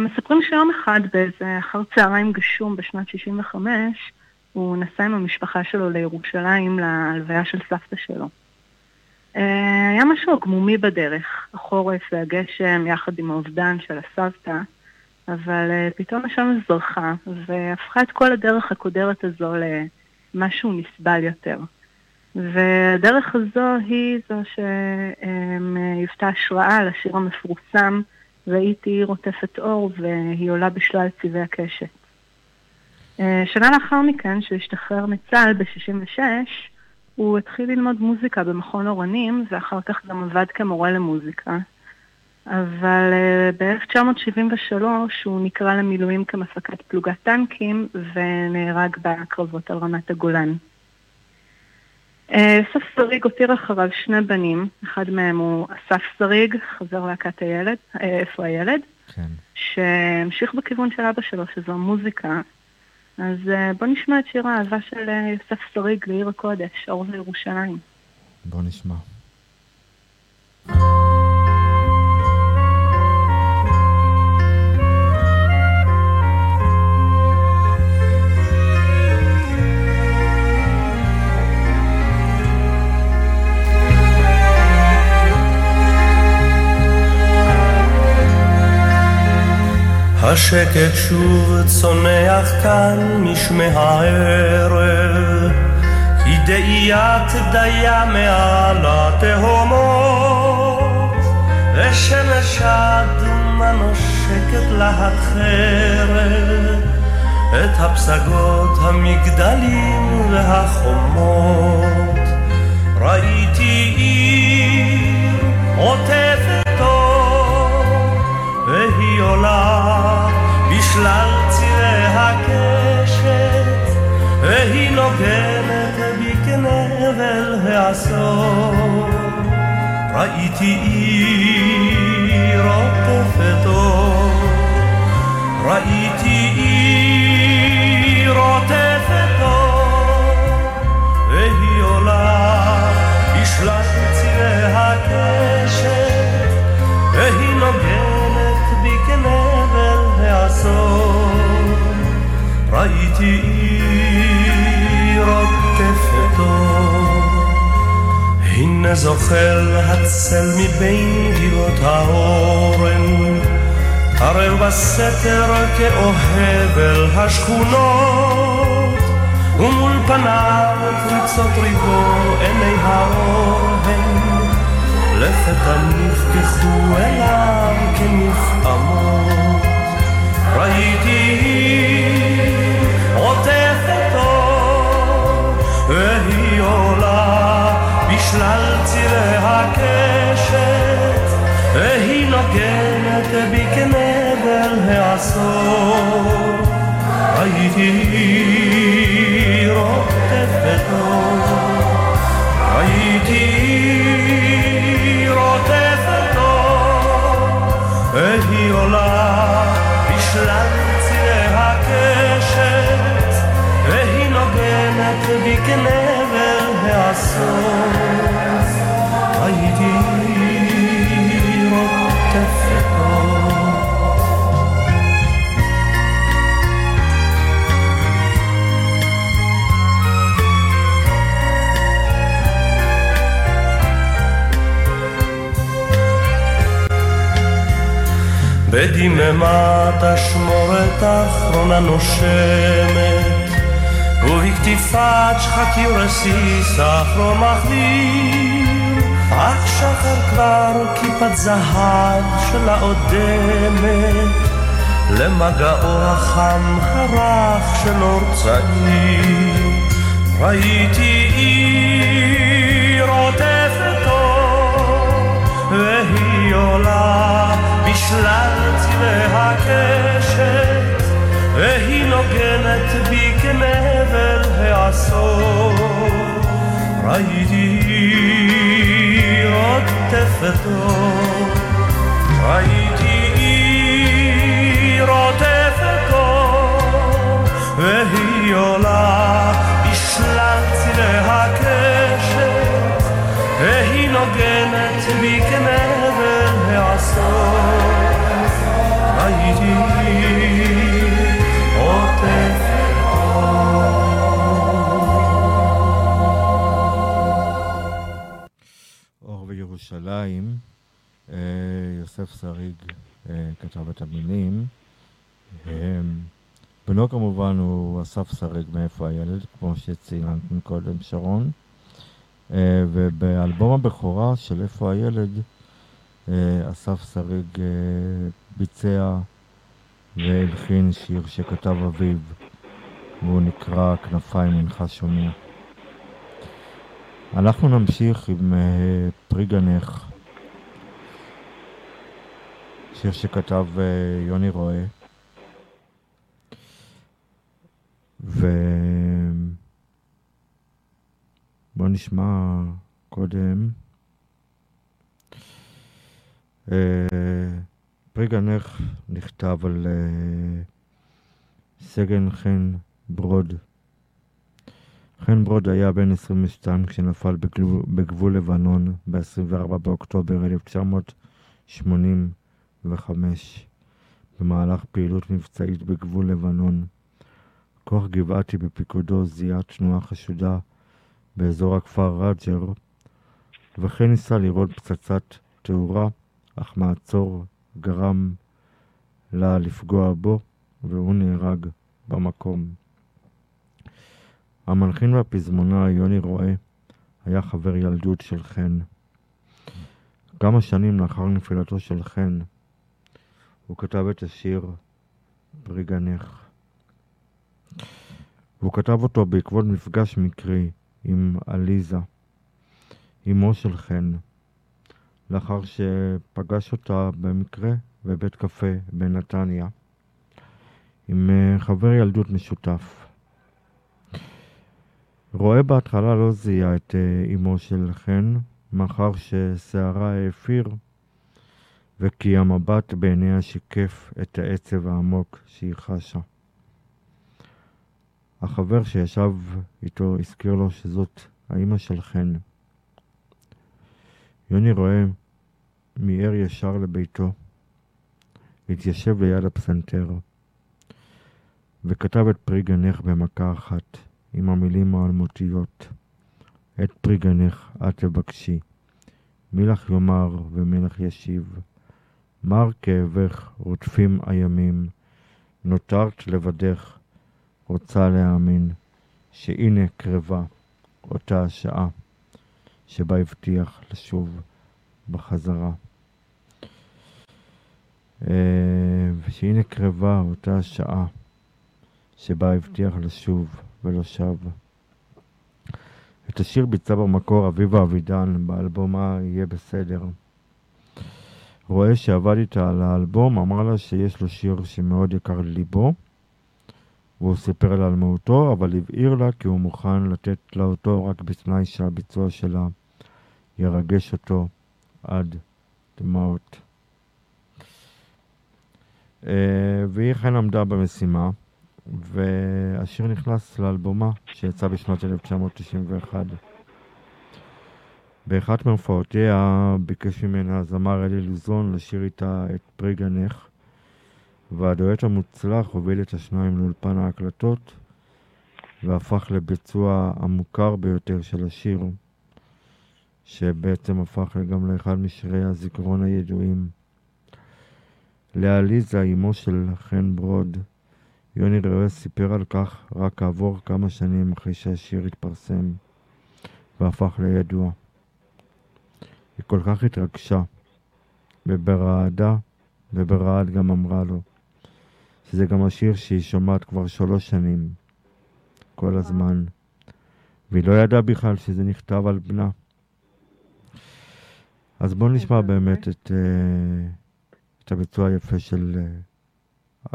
מספרים שיום אחד, באיזה אחר צהריים גשום בשנת 65, הוא נסע עם המשפחה שלו לירושלים להלוויה של סבתא שלו. אה, היה משהו עגמומי בדרך, החורף והגשם יחד עם האובדן של הסבתא, אבל אה, פתאום השמש זרחה והפכה את כל הדרך הקודרת הזו למשהו נסבל יותר. והדרך הזו היא זו שהיוותה השראה לשיר המפורסם ראיתי רוטפת אור והיא עולה בשלל צבעי הקשת. אה, שנה לאחר מכן, שהוא השתחרר מצה"ל ב-66, הוא התחיל ללמוד מוזיקה במכון אורנים, ואחר כך גם עבד כמורה למוזיקה. אבל אה, ב-1973 הוא נקרא למילואים כמפקד פלוגת טנקים ונהרג בקרבות על רמת הגולן. אה, יוסף שריג הותיר אחריו שני בנים, אחד מהם הוא אסף שריג, חבר להקת הילד, אה, איפה הילד? כן. שהמשיך בכיוון של אבא שלו, שזו מוזיקה. אז אה, בוא נשמע את שיר האהבה של אה, יוסף שריג לעיר הקודש, אור וירושלים. בוא נשמע. השקט שוב צונח כאן משמי הערב, כי דאיית דיה מעל התהומות, ושמש אדומה נושקת להחרב, את הפסגות, המגדלים והחומות. ראיתי עיר עוטפת אור, והיא עולה בשלל צירי הקשת, והיא נוגנת בי כנבל העשור. ראיתי עיר עוטפת אור, ראיתי עיר עוטפת אור, והיא עולה בשלל צירי הקשת, והיא נוגנת העשור. ראיתי עיר אור, הנה זוחל הצל מבין גירות האורן, קרר בסתר כאוהב אל השכונות, ומול פניו פריצות ריבו עיני האור הן, לפתע נפקחו אליו כנפעמות. ראיתי עוטפת אור, והיא עולה בשלל צירי הקשת, והיא נוגנת בי כנבל העשור. ראיתי עיר עוטפת כנבל העשור. ראיתי עיר עוטפת אור. בדממת אשמורת אחרונה נושמת, ובכתיפת שחקי רסיס אחרון מחדיר, אך שחר כבר כיפת זהב שלה אודמת, למגעו החם הרך של אור צעיר. ראיתי עיר עוטפת אור, והיא עולה בשלל צירי הקשת, והיא נוגנת בי כנבל העשור. ראיתי עיר עוטפת אור, ראיתי עיר עוטפת אור, והיא עולה בשלל צירי הקשת, והיא נוגנת בי כנבל העשור. ראיתי עוטפת וירושלים, אה, יוסף שריג אה, כתב את המילים. בנו כמובן הוא אסף שריג מאיפה הילד, כמו שציינת קודם שרון. אה, ובאלבום הבכורה של איפה הילד, אסף שריג ביצע והלחין שיר שכתב אביו, והוא נקרא כנפיים מנחה שומע. אנחנו נמשיך עם אה, פרי גנך. שיר שכתב אה, יוני רואה. ו... בואו נשמע קודם. אה, פרי גנך נכתב על אה, סגן חן ברוד. חן ברוד היה בן 22 כשנפל בגבול, בגבול לבנון ב-24 באוקטובר 1985 במהלך פעילות מבצעית בגבול לבנון. כוח גבעתי בפיקודו זיהה תנועה חשודה באזור הכפר רג'ר וכן ניסה לראות פצצת תאורה, אך מעצור גרם לה לפגוע בו והוא נהרג במקום. המלחין והפזמונה יוני רואה היה חבר ילדות של חן. כמה שנים לאחר נפילתו של חן הוא כתב את השיר פרי גנך. והוא כתב אותו בעקבות מפגש מקרי עם עליזה, אמו של חן, לאחר שפגש אותה במקרה בבית קפה בנתניה, עם אה, חבר ילדות משותף. רואה בהתחלה לא זיהה את אה, אמו של חן, מאחר ששערה האפיר, וכי המבט בעיניה שיקף את העצב העמוק שהיא חשה. החבר שישב איתו הזכיר לו שזאת האימא של חן. יוני רואה מיהר ישר לביתו, התיישב ליד הפסנתר, וכתב את פרי גנך במכה אחת, עם המילים האלמותיות. את פרי גנך את תבקשי, מי לך יאמר ומי לך ישיב. מר כאבך רודפים הימים, נותרת לבדך, רוצה להאמין, שהנה קרבה אותה השעה, שבה הבטיח לשוב בחזרה. אה, ושהנה קרבה אותה השעה, שבה הבטיח לשוב ולא שב. את השיר ביצע במקור אביבה אבידן באלבומה "יהיה בסדר". רואה שעבד איתה על האלבום, אמר לה שיש לו שיר שמאוד יקר לליבו, והוא סיפר לה על מהותו, אבל הבהיר לה כי הוא מוכן לתת לה אותו רק בתנאי שהביצוע שלה ירגש אותו עד דמעות. אה, והיא אכן עמדה במשימה, והשיר נכנס לאלבומה שיצא בשנת 1991. באחת מהופעותיה ביקש ממנה הזמר אלי לוזון לשיר איתה את פרי גנך, והדואט המוצלח הוביל את השניים לאולפן ההקלטות, והפך לביצוע המוכר ביותר של השיר, שבעצם הפך גם לאחד משירי הזיכרון הידועים. לעליזה, אמו של חן ברוד, יוני ראויה סיפר על כך רק כעבור כמה שנים אחרי שהשיר התפרסם והפך לידוע. היא כל כך התרגשה, וברעדה וברעד גם אמרה לו שזה גם השיר שהיא שומעת כבר שלוש שנים, כל הזמן, והיא לא ידעה בכלל שזה נכתב על בנה. אז בואו נשמע באמת את, אה, את הביצוע היפה של אה,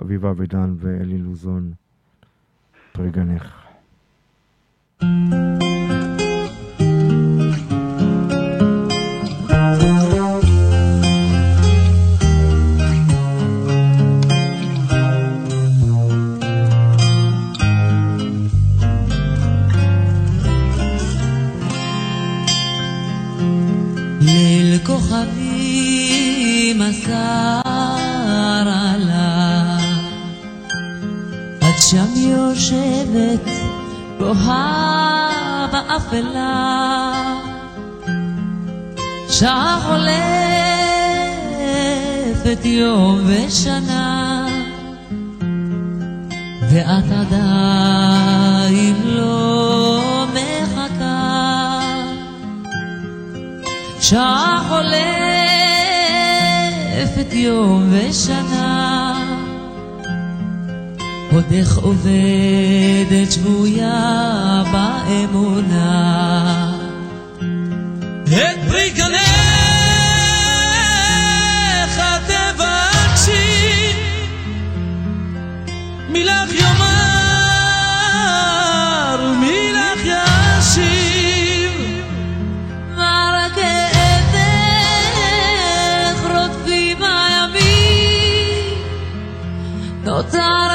אביבה אבידן ואלי לוזון, פרי גנך. ליל שם יושבת בוהה באפלה, שעה חולפת יום ושנה, ואת עדיין לא מחכה. שעה חולפת יום ושנה, עודך עובדת שבויה באמונה. את פרי גנך תבקשי, מילך יאמר ומילך ישיב. מר כאבך רודפים הימים, נותר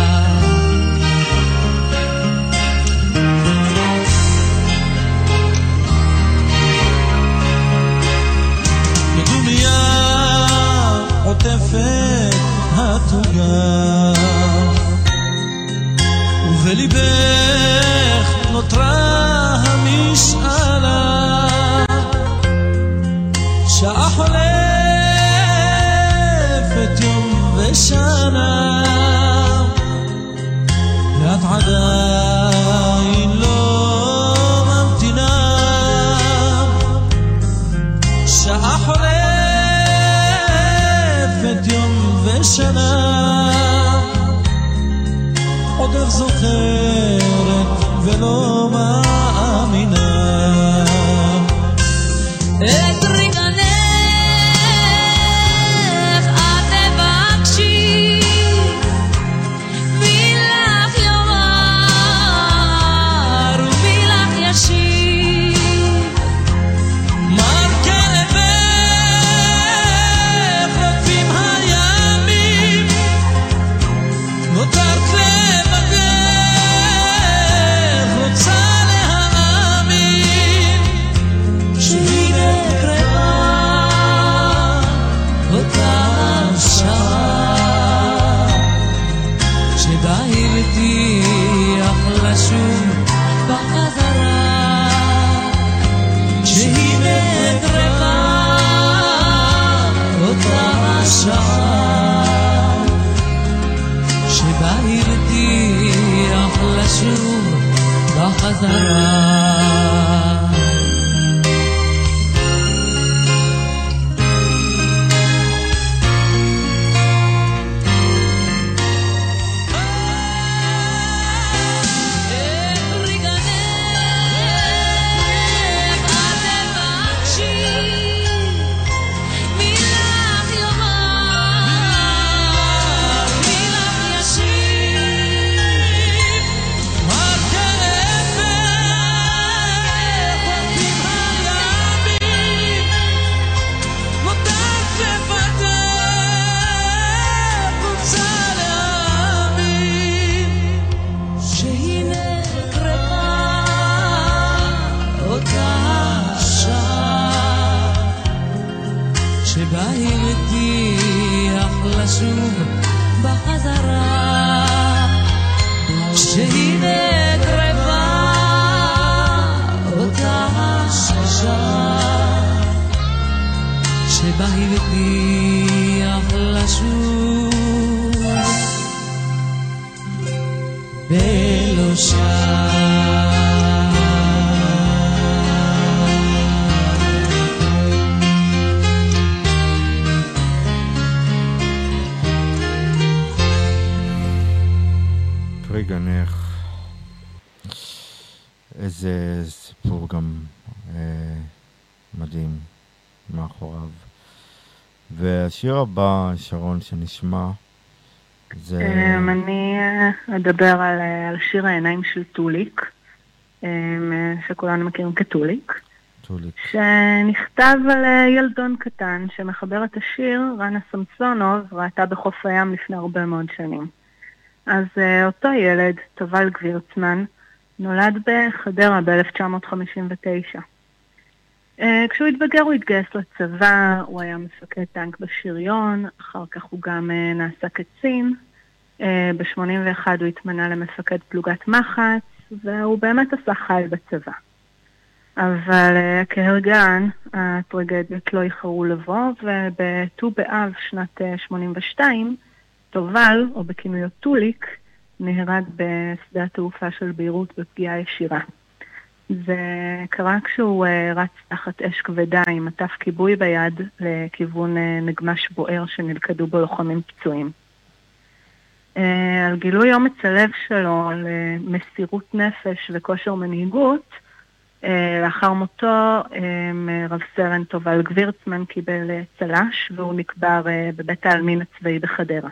התוגה ובליבך נותרה המשאלה והשיר הבא, שרון, שנשמע, זה... אמ, אני אה, אדבר על, אה, על שיר העיניים של טוליק, אמ, אה, שכולנו מכירים כטוליק, טוליק. שנכתב על ילדון קטן שמחבר את השיר רנה סמסונוב ראתה בחוף הים לפני הרבה מאוד שנים. אז אותו ילד, תובל גבירצמן, נולד בחדרה ב-1959. אה, כשהוא התבגר הוא התגייס לצבא, הוא היה מפקד טנק בשריון, אחר כך הוא גם אה, נעשה קצין. אה, ב-81 הוא התמנה למפקד פלוגת מחץ, והוא באמת עשה חיל בצבא. אבל כהרגן, הטרגדיות לא איחרו לבוא, ובט"ו באב שנת אה, 82, תובל, או בכינויו טוליק, נהרג בשדה התעופה של ביירות בפגיעה ישירה. זה קרה כשהוא אה, רץ תחת אש כבדה עם מטף כיבוי ביד לכיוון אה, נגמש בוער שנלכדו בו לוחמים פצועים. אה, על גילוי אומץ הלב שלו, על מסירות נפש וכושר מנהיגות, לאחר מותו רב סרן תובל גבירצמן קיבל צל"ש והוא נקבר בבית העלמין הצבאי בחדרה.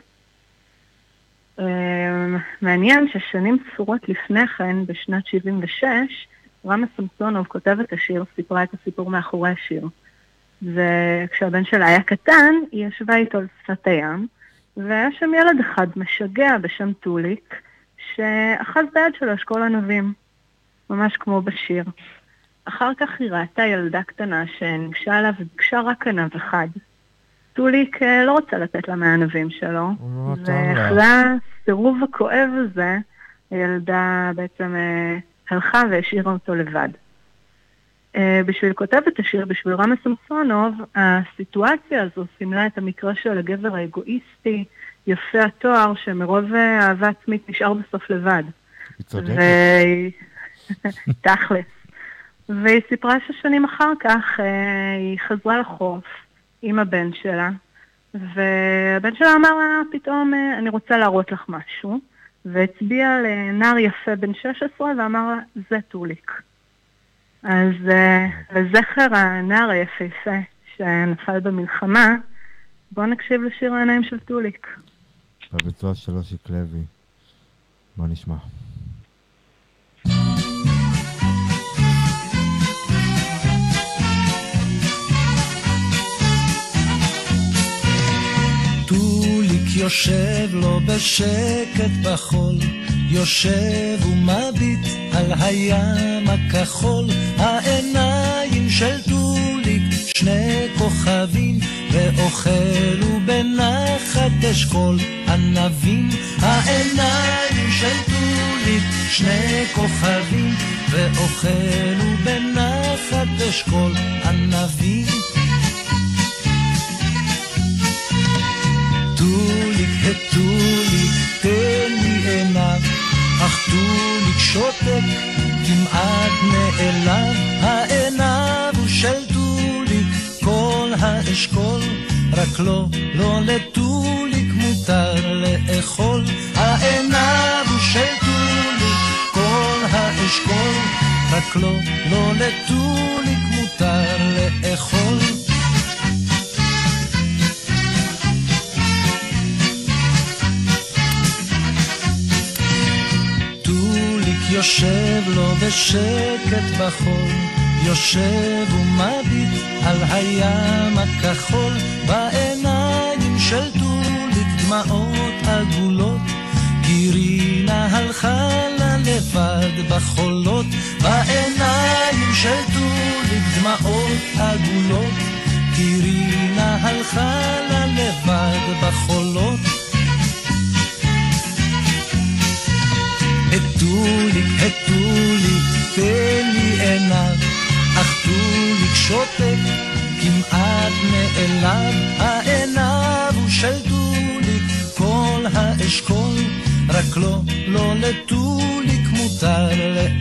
מעניין ששנים ספורות לפני כן, בשנת 76, רמה סמסונוב, כותבת השיר, סיפרה את הסיפור מאחורי השיר. וכשהבן שלה היה קטן, היא ישבה איתו על שפת הים, והיה שם ילד אחד משגע בשם טוליק, שאחז ביד שלו אשכול ענבים, ממש כמו בשיר. אחר כך היא ראתה ילדה קטנה שניגשה אליו וביקשה רק ענב אחד. טוליק אה, לא רוצה לתת לה מהענבים שלו, ואחרי הסירוב הכואב הזה, הילדה בעצם אה, הלכה והשאירה אותו לבד. Uh, בשביל כותבת השיר, בשביל רמה סמסונוב, הסיטואציה הזו סימלה את המקרה של הגבר האגואיסטי, יפה התואר, שמרוב אהבה עצמית נשאר בסוף לבד. היא צודקת. ו... תכלס. והיא סיפרה ששנים אחר כך uh, היא חזרה לחוף עם הבן שלה, והבן שלה אמר לה פתאום, אני רוצה להראות לך משהו. והצביע לנער יפה בן 16 ואמר לה, זה טוליק. אז uh, לזכר הנער היפהפה שנפל במלחמה, בואו נקשיב לשיר העיניים של טוליק. בביצוע של אושיק לוי. בוא נשמע. יושב לו בשקט בחול, יושב ומביט על הים הכחול, העיניים של טוליק, שני כוכבים, ואוכלו בנחת אשכול ענבים, העיניים של טוליק, שני כוכבים, ואוכלו בנחת אשכול ענבים. טוליק, תן לי עיניו, אך טוליק שותק, כמעט נעלב, העיניו הוא של טוליק, כל האשכול, רק לא, לא לטוליק מותר לאכול, העיניו הוא של טוליק, כל האשכול, רק לא, לא לטוליק מותר לאכול. יושב לו בשקט בחול, יושב ומביט על הים הכחול, בעיניים של טוליק דמעות עגולות, כי רינה הלכה לה לבד בחולות, בעיניים של טוליק דמעות עגולות, כי רינה הלכה לה לבד בחולות. הטוליק, הטוליק, תן לי עיניו, אך טוליק שותק, כמעט נעלב, העיניו הוא של טוליק, כל האשכול, רק לא, לא לטוליק מותר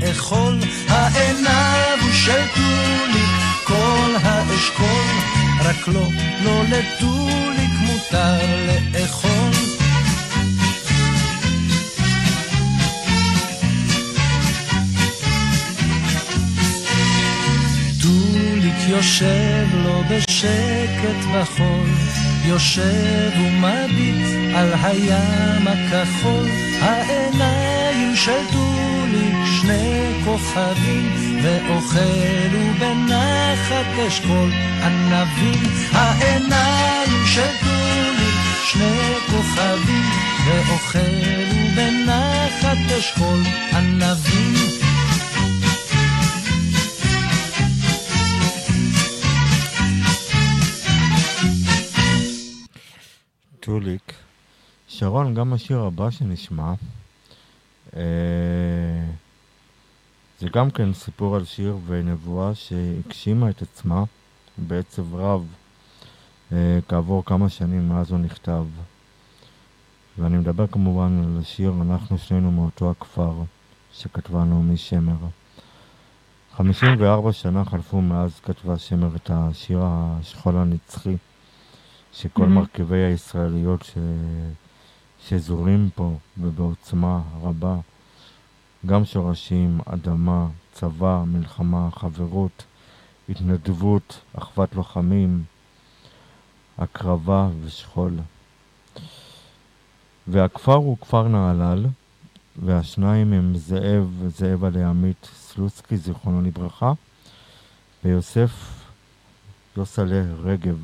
לאכול, העיניו הוא של טוליק, כל האשכול, רק לא, לא לטוליק מותר לאכול. יושב לו בשקט בחול, יושב ומביט על הים הכחול, העיניים של טוליק שני כוכבים, ואוכלו בנחת אשכול ענבים, העיניים של טוליק שני כוכבים, ואוכלו בנחת אשכול ענבים. טוליק. שרון, גם השיר הבא שנשמע, אה, זה גם כן סיפור על שיר ונבואה שהגשימה את עצמה בעצב רב אה, כעבור כמה שנים מאז הוא נכתב. ואני מדבר כמובן על השיר "אנחנו שנינו מאותו הכפר" שכתבה נעמי שמר. 54 שנה חלפו מאז כתבה שמר את השיר השכול הנצחי, שכל Mhm. מרכיבי הישראליות ש... שזורים פה ובעוצמה רבה, גם שורשים, אדמה, צבא, מלחמה, חברות, התנדבות, אחוות לוחמים, הקרבה ושכול. והכפר הוא כפר נהלל, והשניים הם זאב, זאב עלי עמית סלוצקי, זיכרונו לברכה, ויוסף יוסלה רגב.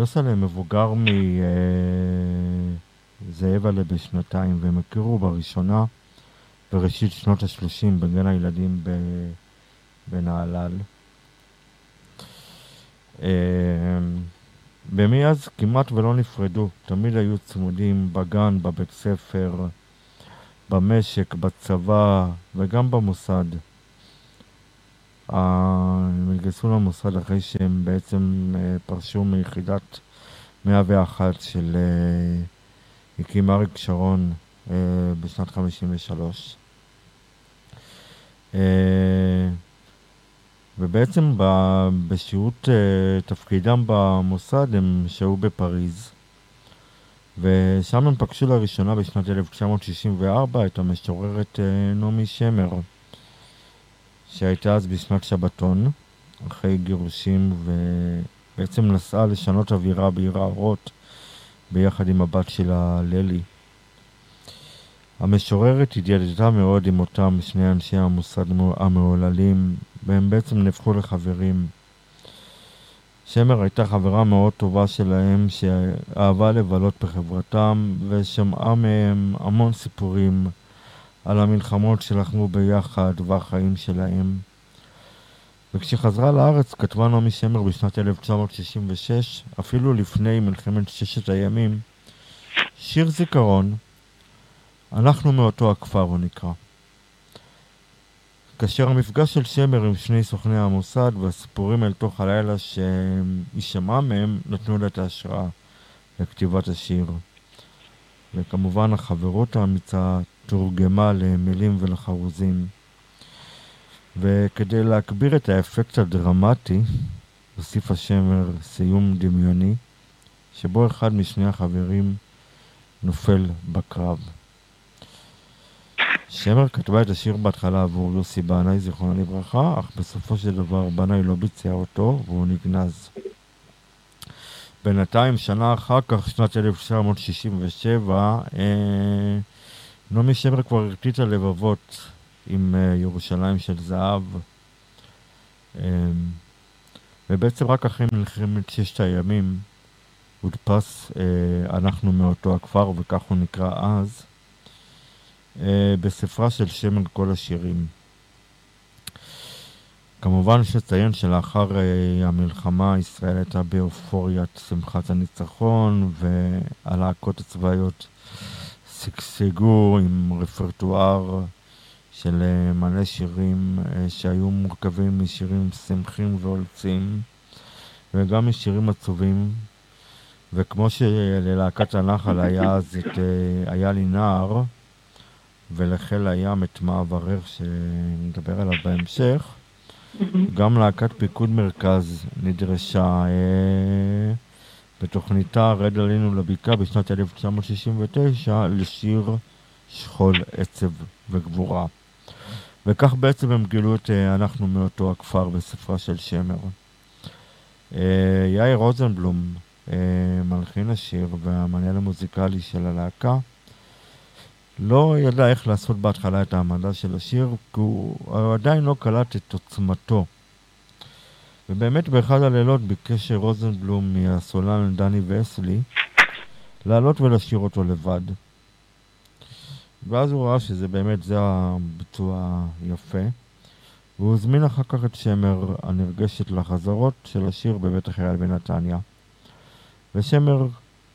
יוסלה מבוגר מזאב עלי בשנתיים, והם הכירו בראשונה בראשית שנות ה-30 בגן הילדים בנהלל. אה, ומאז כמעט ולא נפרדו, תמיד היו צמודים בגן, בבית ספר, במשק, בצבא וגם במוסד. אה, הם התגייסו למוסד אחרי שהם בעצם אה, פרשו מיחידת 101 של אה, הקים אריק שרון אה, בשנת 53. אה, ובעצם ב- בשירות אה, תפקידם במוסד הם שהו בפריז. ושם הם פגשו לראשונה בשנת 1964 את המשוררת אה, נעמי שמר, שהייתה אז בשנת שבתון, אחרי גירושים, ובעצם נסעה לשנות אווירה בעיר האורות ביחד עם הבת שלה, ללי. המשוררת התיידדה מאוד עם אותם שני אנשי המוסד המהוללים, והם בעצם נהפכו לחברים. שמר הייתה חברה מאוד טובה שלהם, שאהבה לבלות בחברתם, ושמעה מהם המון סיפורים על המלחמות שלחמו ביחד והחיים שלהם. וכשחזרה לארץ כתבה נעמי שמר בשנת 1966, אפילו לפני מלחמת ששת הימים, שיר זיכרון, אנחנו מאותו הכפר הוא נקרא. כאשר המפגש של שמר עם שני סוכני המוסד והסיפורים אל תוך הלילה שהיא שמעה מהם נתנו לה את ההשראה לכתיבת השיר. וכמובן החברות האמיצה תורגמה למילים ולחרוזים. וכדי להגביר את האפקט הדרמטי, הוסיף השמר סיום דמיוני, שבו אחד משני החברים נופל בקרב. שמר כתבה את השיר בהתחלה עבור יוסי בנאי, זיכרונו לברכה, אך בסופו של דבר בנאי לא ביצע אותו והוא נגנז. בינתיים, שנה אחר כך, שנת 1967, אה, נעמי שמר כבר הרטיטה לבבות עם אה, ירושלים של זהב. אה, ובעצם רק אחרי מלחמת ששת הימים הודפס אה, אנחנו מאותו הכפר, וכך הוא נקרא אז. אה, בספרה של שמן כל השירים. כמובן יש לציין שלאחר המלחמה ישראל הייתה באופוריית שמחת הניצחון והלהקות הצבאיות שגשגו עם רפרטואר של אה, מלא שירים אה, שהיו מורכבים משירים שמחים ועולצים וגם משירים עצובים וכמו שללהקת הנחל היה אז את אה, היה לי נער ולחיל הים את מעברר שנדבר עליו בהמשך. גם להקת פיקוד מרכז נדרשה אה, בתוכניתה רד עלינו לבקעה בשנת 1969 לשיר שכול, עצב וגבורה. וכך בעצם הם גילו את אה, אנחנו מאותו הכפר בספרה של שמר. אה, יאיר רוזנבלום, אה, מלחין השיר והמנהל המוזיקלי של הלהקה, לא ידע איך לעשות בהתחלה את העמדה של השיר, כי הוא, עדיין לא קלט את עוצמתו. ובאמת באחד הלילות ביקש רוזנבלום מהסולן דני וסלי לעלות ולשיר אותו לבד. ואז הוא ראה שזה באמת, זה הביצוע היפה. והוא הזמין אחר כך את שמר הנרגשת לחזרות של השיר בבית החייל בנתניה. ושמר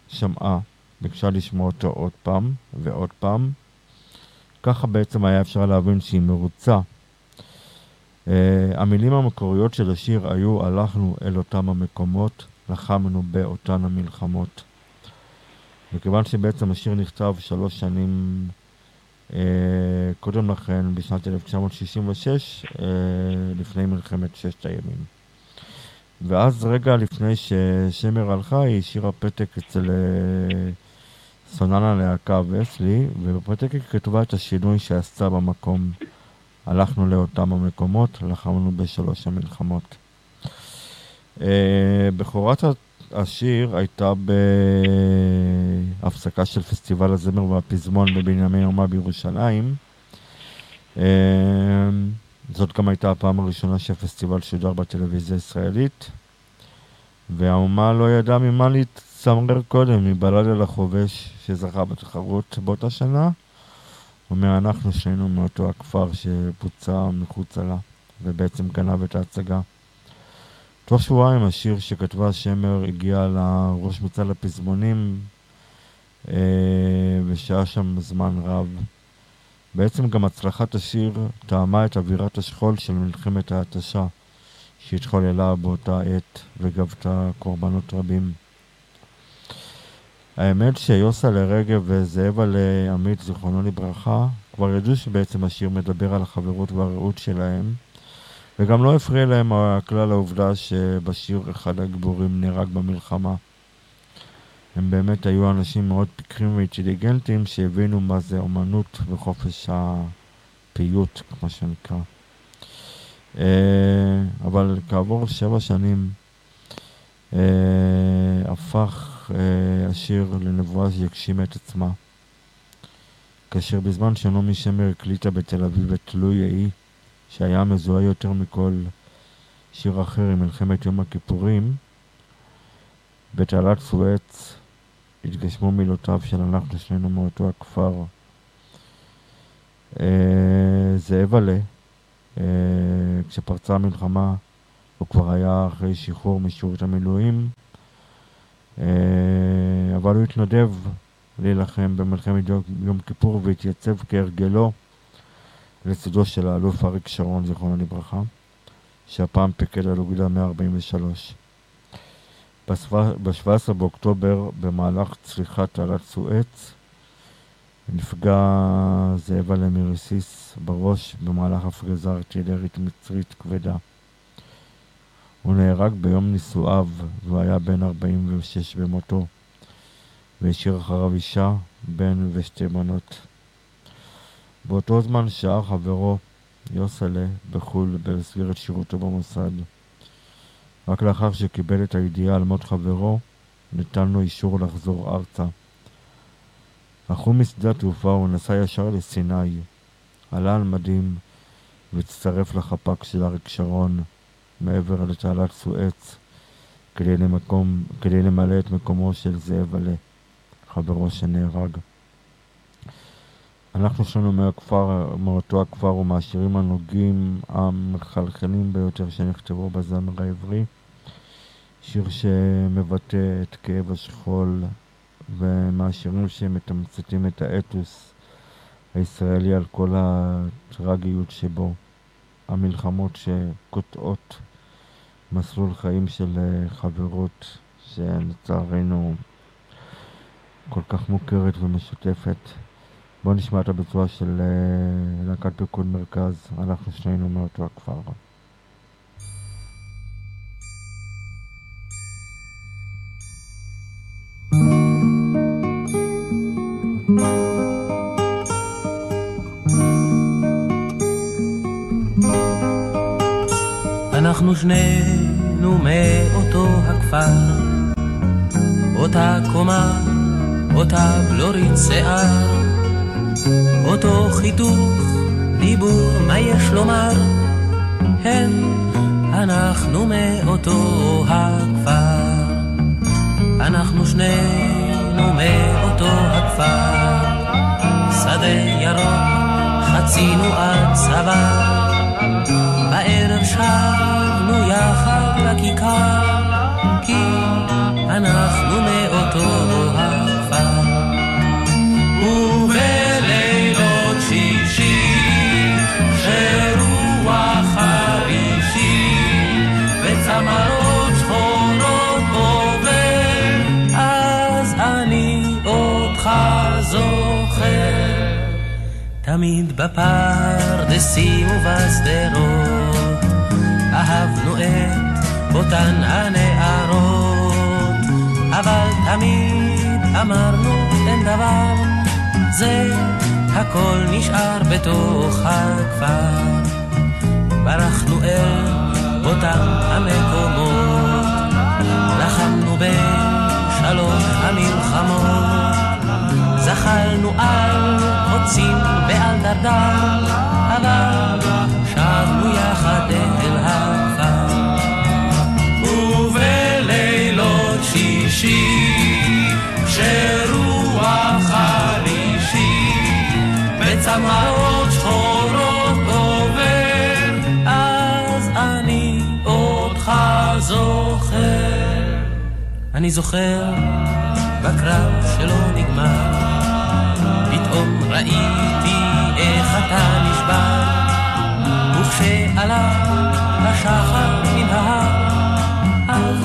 שמעה, ביקשה לשמוע אותו עוד פעם ועוד פעם. ככה בעצם היה אפשר להבין שהיא מרוצה. Uh, המילים המקוריות של השיר היו הלכנו אל אותם המקומות, לחמנו באותן המלחמות. מכיוון שבעצם השיר נכתב שלוש שנים אה, קודם לכן, בשנת 1966, אה, לפני מלחמת ששת הימים. ואז רגע לפני ששמר הלכה, היא השאירה פתק אצל אה, סונן הלהקה וסלי, ובפתק היא כתבה את השינוי שעשתה במקום. הלכנו לאותם המקומות, לחמנו בשלוש המלחמות. אה, בכורת השיר הייתה בהפסקה של פסטיבל הזמר והפזמון בבנימין יומה בירושלים. אה, זאת גם הייתה הפעם הראשונה שהפסטיבל שודר בטלוויזיה הישראלית, והאומה לא ידעה ממה להצמרר קודם, מבלד אל החובש שזכה בתחרות באותה שנה, ומאנחנו שנינו מאותו הכפר שפוצע מחוצה לה, ובעצם גנב את ההצגה. תוך שבועיים השיר שכתבה שמר הגיע לראש מצד הפזמונים אה, ושהה שם זמן רב. בעצם גם הצלחת השיר טעמה את אווירת השכול של מלחמת ההתשה שהתחוללה באותה עת וגבתה קורבנות רבים. האמת שיוסה לרגב וזאבה לעמית, זיכרונו לברכה, כבר ידעו שבעצם השיר מדבר על החברות והרעות שלהם, וגם לא הפריע להם הכלל העובדה שבשיר אחד הגיבורים נהרג במלחמה. הם באמת היו אנשים מאוד פיקחים ואינטליגנטים שהבינו מה זה אומנות וחופש הפיוט, כמו שנקרא. אה, אבל כעבור שבע שנים אה, הפך השיר לנבואה שיגשים את עצמה. כאשר בזמן שנעמי שמר הקליטה בתל אביב את תלוי יהי, שהיה מזוהה יותר מכל שיר אחר עם מלחמת יום הכיפורים, בתעלת סואץ התגשמו מילותיו של אנחנו שנינו מאותו הכפר. אה, זאב עלה, אה, כשפרצה המלחמה, הוא כבר היה אחרי שחרור משירות המילואים, אה, אבל הוא התנדב להילחם במלחמת יום, כיפור והתייצב כהרגלו לצידו של האלוף אריק שרון, זיכרונו לברכה, שהפעם פיקד על אוגדה 143. ב-17 באוקטובר, במהלך צליחת תעלת סואץ, נפגע זאב אלם מרסיס בראש במהלך הפגזה ארטילרית מצרית כבדה. הוא נהרג ביום נישואיו והוא היה בן 46 במותו, והשאיר אחריו אישה, בן ושתי בנות. באותו זמן שהה חברו יוסלה בחו"ל במסגרת שירותו במוסד. רק לאחר שקיבל את הידיעה על מות חברו, ניתן לו אישור לחזור ארצה. אך הוא משדה התעופה הוא נסע ישר לסיני, עלה על מדים והצטרף לחפ"ק של אריק שרון מעבר לתעלת סואץ כדי, למקום, כדי למלא את מקומו של זאב עלה, חברו שנהרג. אנחנו שלנו מהכפר, מאותו הכפר ומהשירים הנוגעים, המחלחלים ביותר שנכתבו בזמר העברי. שיר שמבטא את כאב השכול ומהשירים שמתמצתים את האתוס הישראלי על כל הטרגיות שבו. המלחמות שקוטעות מסלול חיים של חברות שלצערנו כל כך מוכרת ומשותפת. בואו נשמע את הביצוע של uh, להקת פיקוד מרכז, אנחנו שנינו מאותו הכפר. שיער. אותו חיתוך, דיבור, מה יש לומר? כן, אנחנו מאותו הכפר. אנחנו שנינו מאותו הכפר. שדה ירוק, חצינו עד צבא. בערב שבנו יחד לכיכר, כי אנחנו תמיד בפרדסים ובשדרות אהבנו את אותן הנערות. אבל תמיד אמרנו אין דבר זה הכל נשאר בתוך הכפר. ברחנו אל אותם המקומות לחמנו בשלוש המלחמות. זחלנו על קוצים ועל דרדר, אבל שבנו יחד אל הכפר. ובלילות שישי, כשרוח חרישי, בצמאות שחורות עובר, אז אני אותך זוכר. אני זוכר בקרב שלא נגמר. ראיתי איך אתה נשבר, וכשעלה השחר מן ההר, אז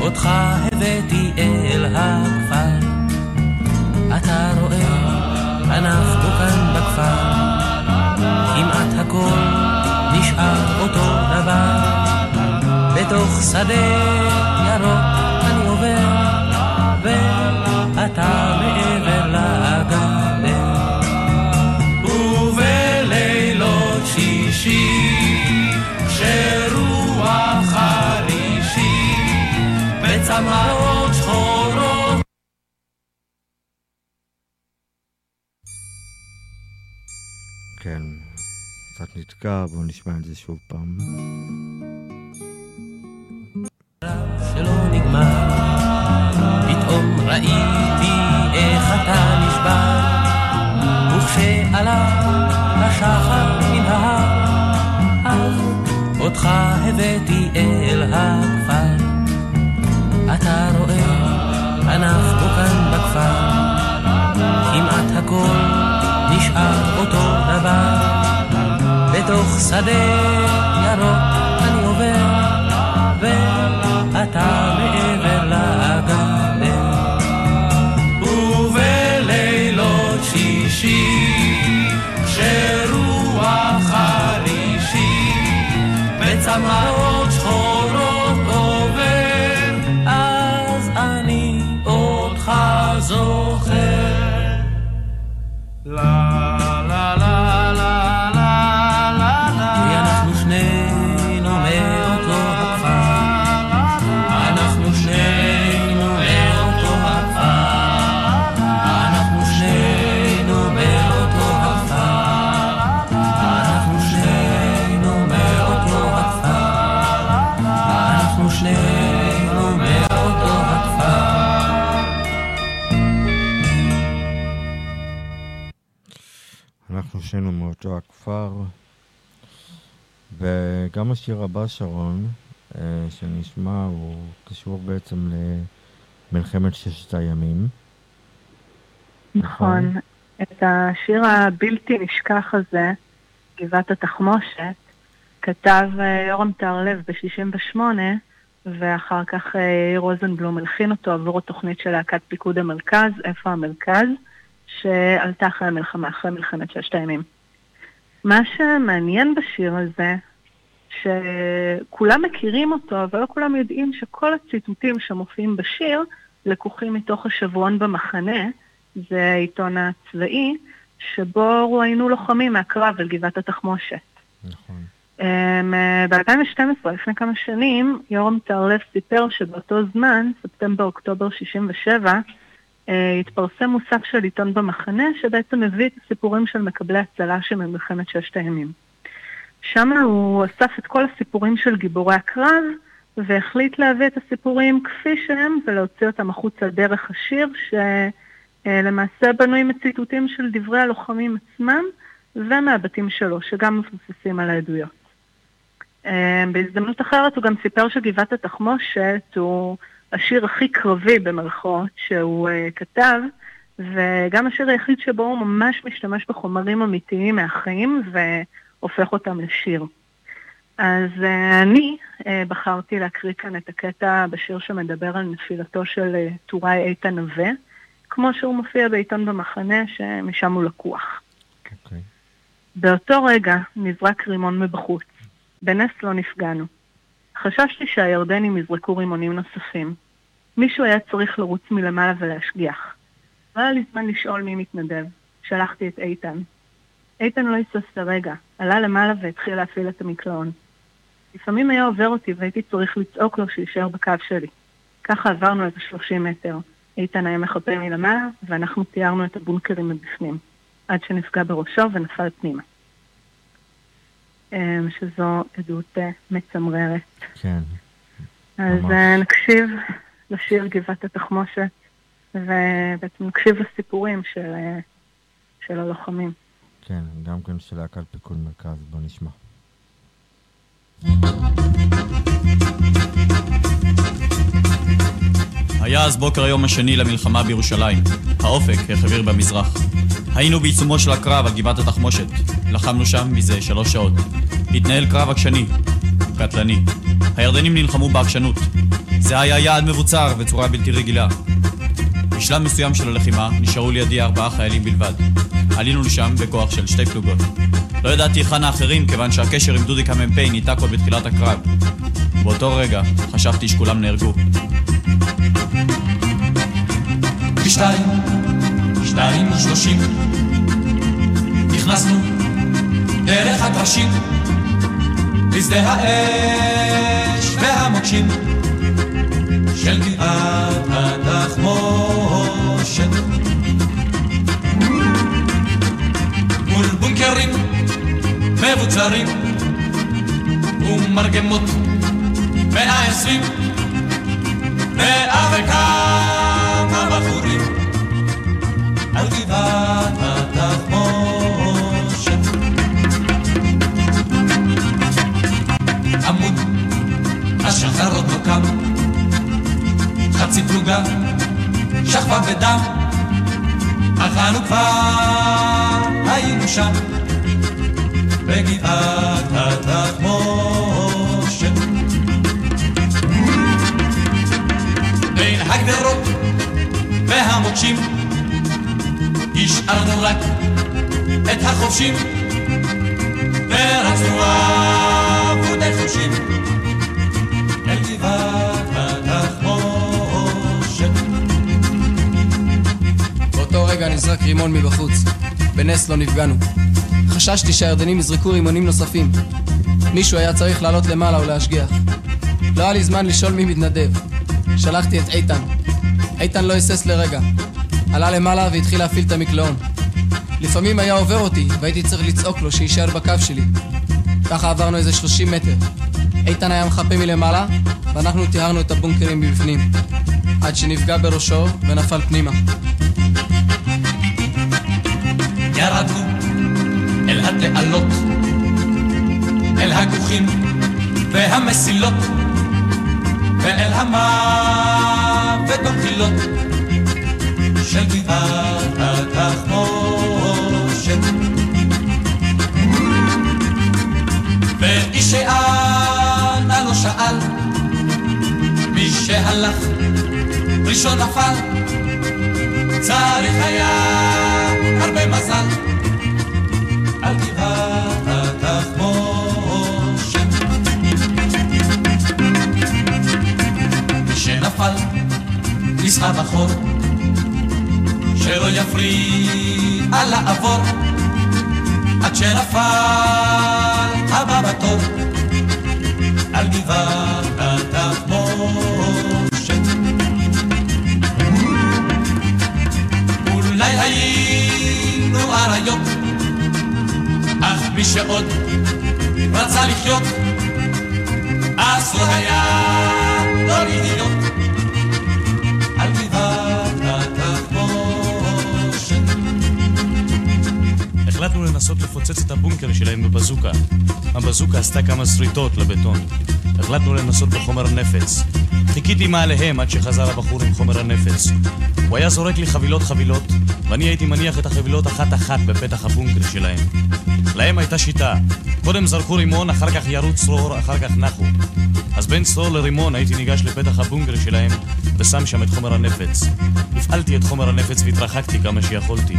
אותך הבאתי אל הכפר. אתה רואה, אנחנו כאן בכפר, כמעט הכל נשאר אותו דבר. בתוך שדה ירוק אני עובר, ואתה מעבר לגדר. שישי, כשרוח חרישי, בצמאות שחורות כן, קצת נתקע, בואו נשמע את זה שוב פעם. שלא נגמר, פתאום ראיתי איך אתה נשבר, וכשעלה השחר מן ההר, אותך הבאתי אל הכפר. אתה רואה, אנחנו כאן בכפר, כמעט הכל נשאר אותו דבר. בתוך שדה ירוק אני עובר, ואתה הכפר, וגם השיר הבא, שרון, אה, שנשמע, הוא קשור בעצם למלחמת ששת הימים. נכון. את השיר הבלתי נשכח הזה, גבעת התחמושת, כתב אה, יורם טהרלב ב-68, ואחר כך אה, יאיר רוזנבלום הלחין אותו עבור התוכנית של להקת פיקוד המרכז, איפה המרכז, שעלתה אחרי המלחמה, אחרי מלחמת ששת הימים. מה שמעניין בשיר הזה, שכולם מכירים אותו, אבל לא כולם יודעים שכל הציטוטים שמופיעים בשיר לקוחים מתוך השבועון במחנה, זה העיתון הצבאי, שבו רואיינו לוחמים מהקרב על גבעת התחמושת. נכון. ב-2012, לפני כמה שנים, יורם טהרלב סיפר שבאותו זמן, ספטמבר-אוקטובר 67, אה, התפרסם מוסף של עיתון במחנה, שבעצם מביא את הסיפורים של מקבלי הצל"שים ממלחמת ששת הימים. שם הוא אסף את כל הסיפורים של גיבורי הקרב, והחליט להביא את הסיפורים כפי שהם ולהוציא אותם החוצה דרך השיר, שלמעשה בנוי מציטוטים של דברי הלוחמים עצמם ומהבתים שלו, שגם מבוססים על העדויות. אה, בהזדמנות אחרת הוא גם סיפר שגבעת התחמושת הוא השיר הכי קרבי במרכאות שהוא uh, כתב, וגם השיר היחיד שבו הוא ממש משתמש בחומרים אמיתיים מהחיים והופך אותם לשיר. אז uh, אני uh, בחרתי להקריא כאן את הקטע בשיר שמדבר על נפילתו של uh, טוראי איתן נווה, כמו שהוא מופיע בעיתון במחנה, שמשם הוא לקוח. אוקיי. באותו רגע נזרק רימון מבחוץ. בנס לא נפגענו. חששתי שהירדנים יזרקו רימונים נוספים. מישהו היה צריך לרוץ מלמעלה ולהשגיח. לא היה לי זמן לשאול מי מתנדב. שלחתי את איתן. איתן לא היסס לרגע, עלה למעלה והתחיל להפעיל את המקלעון. לפעמים היה עובר אותי והייתי צריך לצעוק לו שיישאר בקו שלי. ככה עברנו איזה 30 מטר. איתן היה מחפה מלמעלה, ואנחנו תיארנו את הבונקרים מבפנים, עד שנפגע בראשו ונפל פנימה. אמ, שזו עדות אה, מצמררת. כן. אז ממש. אה, נקשיב לשיר גבעת התחמושת, ובעצם נקשיב לסיפורים של, אה, של הלוחמים. כן, גם כן של להקת פיקוד מרכז, בוא נשמע. היה אז בוקר היום השני למלחמה בירושלים. האופק החביר במזרח. היינו בעיצומו של הקרב על גבעת התחמושת. לחמנו שם מזה שלוש שעות. התנהל קרב עקשני, קטלני. הירדנים נלחמו בעקשנות. זה היה יעד מבוצר בצורה בלתי רגילה. בשלב מסוים של הלחימה נשארו לידי ארבעה חיילים בלבד. עלינו לשם בכוח של שתי פלוגות. לא ידעתי היכן האחרים כיוון שהקשר עם דודיק המ"פ ניתק עוד בתחילת הקרב. באותו רגע חשבתי שכולם נהרגו. שתיים ושלושים, נכנסנו דרך הקרשים, לשדה האש והמוקשים. של גבעת התחמושת. מול בונקרים מבוצרים ומרגמות מאה עשרים. מאה וכמה בחורים על גבעת התחמושת. עמוד השחר עוד לא קם, חצי פלוגה שכבה בדם, אך אנו כבר היינו שם, בגבעת התחמושת. בין הגדרות והמוקשים השארנו רק את החובשים ורצנו עבודי חושים אל גבעת התחמושת באותו רגע נזרק רימון מבחוץ. בנס לא נפגענו. חששתי שהירדנים יזרקו רימונים נוספים. מישהו היה צריך לעלות למעלה ולהשגיח. לא היה לי זמן לשאול מי מתנדב. שלחתי את איתן. איתן לא היסס לרגע. עלה למעלה והתחיל להפעיל את המקלעון. לפעמים היה עובר אותי, והייתי צריך לצעוק לו שיישאר בקו שלי. ככה עברנו איזה 30 מטר. איתן היה מחפה מלמעלה, ואנחנו טיהרנו את הבונקרים מבפנים. עד שנפגע בראשו ונפל פנימה. ירדנו אל התעלות, אל הכוכים והמסילות, ואל המוות במחילות של גבעת התחמושת. ואיש שאנה לא שאל, מי שהלך ראשון נפל, צריך היה הרבה מזל על גבעת התחמושת. מי שנפל, נסחב אחור, שלא יפריע לעבור, עד שנפל הבא בתור על גבעת התחמושת. אולי היינו אריות, אך מי שעוד רצה לחיות, אסור היה לא להיות החלטנו לנסות לפוצץ את הבונקר שלהם בבזוקה. הבזוקה עשתה כמה שריטות לבטון. החלטנו לנסות בחומר נפץ. חיכיתי מעליהם עד שחזר הבחור עם חומר הנפץ. הוא היה זורק לי חבילות חבילות, ואני הייתי מניח את החבילות אחת-אחת בפתח הבונקר שלהם. להם הייתה שיטה. קודם זרקו רימון, אחר כך ירו צרור, אחר כך נחו. אז בין צרור לרימון הייתי ניגש לפתח הבונקר שלהם ושם שם את חומר הנפץ. הפעלתי את חומר הנפץ והתרחקתי כמה שיכולתי.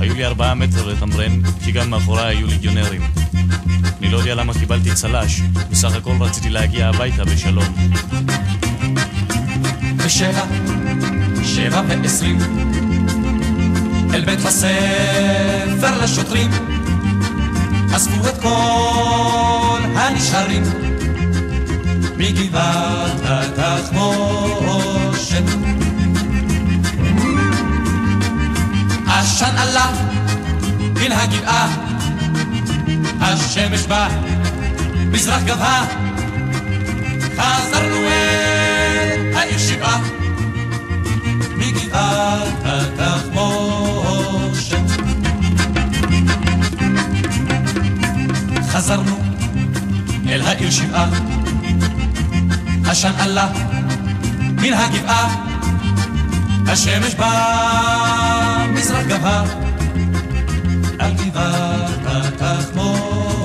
היו לי ארבעה מטר לתמרן, כי גם מאחוריי היו ליגיונרים. אני לא יודע למה קיבלתי צל"ש, בסך הכל רציתי להגיע הביתה בשלום. בשבע, שבע ועשרים, אל בית הספר לשוטרים, אספו את כל הנשארים מגבעת התחמושת. עשן עלה מן הגבעה, השמש בא, מזרח גבהה, חזרנו אל העיר שבעה, מגבעת התחמושת. חזרנו אל העיר שבעה, עשן עלה מן הגבעה, השמש בא, מזרח גבהה, על גבעת התחמושת.